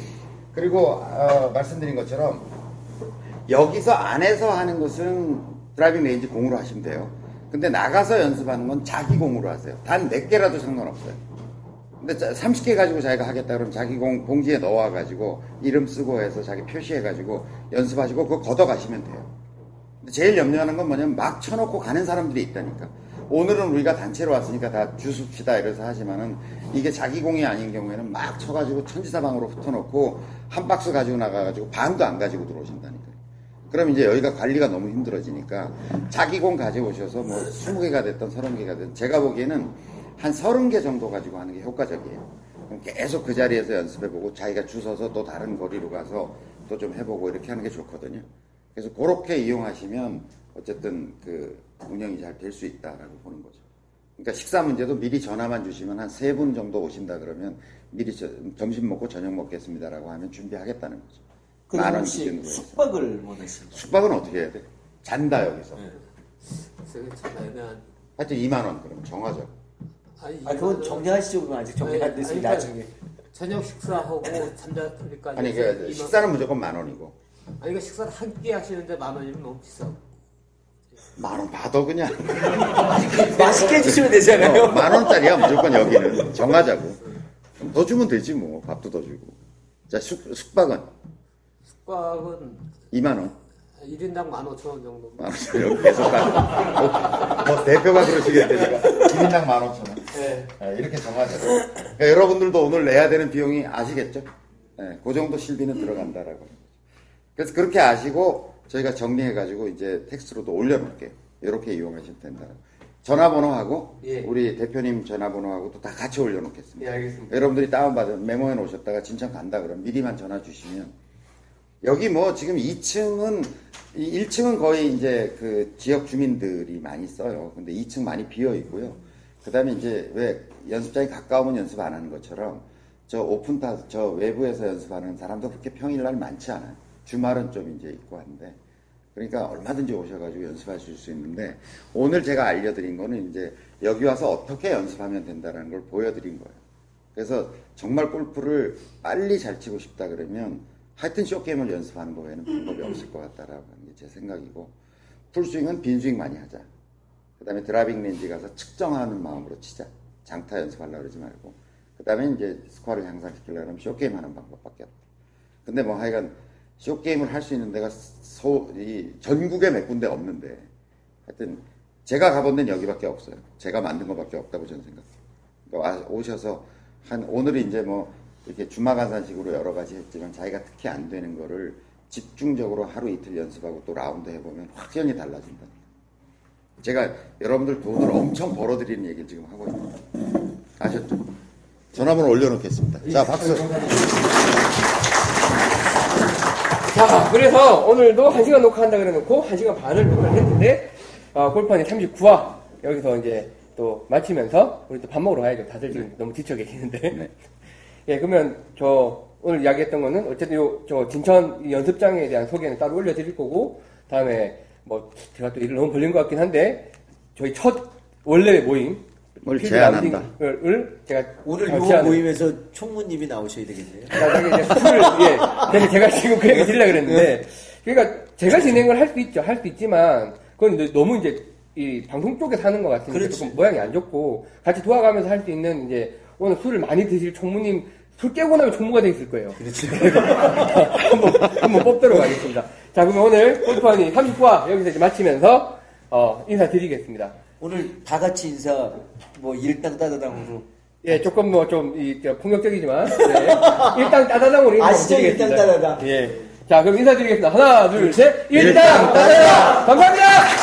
그리고 어, 말씀드린 것처럼 여기서 안에서 하는 것은 driving range 공으로 하시면 돼요. 근데 나가서 연습하는 건 자기 공으로 하세요. 단 4개라도 상관없어요. 근데 30개 가지고 자기가 하겠다 그러면 자기 공 봉지에 넣어가지고 이름 쓰고 해서 자기 표시해가지고 연습하시고 그거 걷어가시면 돼요. 제일 염려하는 건 뭐냐면 막 쳐놓고 가는 사람들이 있다니까. 오늘은 우리가 단체로 왔으니까 다 주습시다 이래서 하지만은 이게 자기 공이 아닌 경우에는 막 쳐가지고 천지사방으로 흩어놓고 한 박스 가지고 나가가지고 반도 안 가지고 들어오신다니까. 그럼 이제 여기가 관리가 너무 힘들어지니까 자기 공 가져오셔서 뭐 20개가 됐든 30개가 됐든 제가 보기에는 한 30개 정도 가지고 하는 게 효과적이에요. 계속 그 자리에서 연습해보고 자기가 주워서 또 다른 거리로 가서 또 좀 해보고 이렇게 하는 게 좋거든요. 그래서 그렇게 이용하시면 어쨌든 그 운영이 잘 될 수 있다라고 보는 거죠. 그러니까 식사 문제도 미리 전화만 주시면 한 세 분 정도 오신다 그러면 미리 저- 점심 먹고 저녁 먹겠습니다라고 하면 준비하겠다는 거죠. 만원 기준으로 해서. 숙박을 원하십니까? 숙박은 어떻게 해야 돼? 잔다 여기서. 네. 그래서 참 애매한. 하여튼 2만 원 그럼 정하죠. 아니, 아, 그건 정리하시죠. 그럼 아직 정리 안 아니, 됐으니까 아니, 나중에. 저녁 식사하고 참자까지. 아니 그 식사는 무조건 만 원이고 아니 이거 식사를 한 끼 하시는데 만 원이면 너무 비싸. 만원 받아 그냥. 맛있게 해주시면 되잖아요. 어, 만 원짜리야 무조건 여기는 정하자고. 더 주면 되지 뭐 밥도 더 주고. 자 숙, 숙박은 숙박은 2만 원. 1인당 만 오천 원 정도. 만 여기 계속 가. 뭐, 뭐 대표가 그러시겠다니까 1인당 만 오천 원. 네. 네, 이렇게 정하자. 그러니까 여러분들도 오늘 내야 되는 비용이 아시겠죠? 네, 그 정도 실비는 들어간다라고. 그래서 그렇게 아시고 저희가 정리해가지고 이제 텍스트로도 올려놓을게요. 이렇게 이용하시면 된다. 전화번호하고 예. 우리 대표님 전화번호하고 또다 같이 올려놓겠습니다. 예, 알겠습니다. 여러분들이 다운받은 메모해 놓으셨다가 진천 간다 그러면 미리만 전화 주시면 여기 뭐 지금 2층은 1층은 거의 이제 그 지역 주민들이 많이 써요. 근데 2층 많이 비어 있고요. 그다음에 이제 왜 연습장이 가까우면 연습 안 하는 것처럼 저 오픈타 저 외부에서 연습하는 사람도 그렇게 평일날 많지 않아요. 주말은 좀 이제 있고 한데 그러니까 얼마든지 오셔가지고 연습하실 수 있는데 오늘 제가 알려드린 거는 이제 여기 와서 어떻게 연습하면 된다는 걸 보여드린 거예요. 그래서 정말 골프를 빨리 잘 치고 싶다 그러면 하여튼 쇼게임을 연습하는 거 외에는 방법이 없을 것 같다라는 게 제 생각이고 풀스윙은 빈스윙 많이 하자. 그 다음에 driving range 가서 측정하는 마음으로 치자. 장타 연습하려고 그러지 말고. 그 다음에 이제 스코어를 향상시키려고 하면 short game 하는 방법밖에 없다. 근데 뭐 하여간 short game을 할 수 있는 데가 소, 이 전국에 몇 군데 없는데 하여튼 제가 가본 데는 여기밖에 없어요. 제가 만든 것밖에 없다고 저는 생각해요. 그러니까 와- 오셔서 한 오늘은 이제 뭐 이렇게 주마간산식으로 여러 가지 했지만 자기가 특히 안 되는 거를 집중적으로 하루 이틀 연습하고 또 라운드 해보면 확연히 달라진다. 제가 여러분들 돈을 엄청 벌어들이는 얘기를 지금 하고 있습니다. 아셨죠? 전화번호 올려놓겠습니다. 자, 박수. 자, 그래서 오늘도 1시간 녹화한다 그래놓고 1시간 반을 녹화를 했는데, 어, 골판이 39화, 여기서 이제 또 마치면서, 우리 또 밥 먹으러 가야죠. 다들 지금 너무 지쳐 계시는데. 네. 예, 그러면 저 오늘 이야기했던 거는 어쨌든 요, 저 진천 이 연습장에 대한 소개는 따로 올려드릴 거고, 다음에 뭐 제가 또 일을 너무 벌린 것 같긴 한데, 저희 첫 원래 모임, 뭘 필드 제안한다. 라운딩을 제가 오늘 잘요 제안을 모임에서 총무님이 나오셔야 되겠네요. 나중에 이제 술을, 예. 그래서 제가 지금 그 얘기 드리려고 그랬는데, 그러니까 제가 진행을 할 수 있죠. 할 수 있지만, 그건 이제 너무 이제, 이 방송 쪽에서 하는 것 같으니까 그렇지. 조금 모양이 안 좋고, 같이 도와가면서 할 수 있는 이제, 오늘 술을 많이 드실 총무님, 술 깨고 나면 총무가 돼 있을 거예요. 그렇지. 한번, 한번 뽑도록 하겠습니다. 자, 그러면 오늘 골프원이 30화 여기서 이제 마치면서, 어, 인사드리겠습니다. 오늘 다 같이 인사 뭐 일당 따다당으로 예, 조금 뭐 좀, 이, 저, 폭력적이지만, 네. 일당 따다당으로 인사 아시죠? 드리겠습니다. 일당 따다당. 예. 자, 그럼 인사드리겠습니다. 하나, 둘, 셋. 일당 일당 따다당! 감사합니다!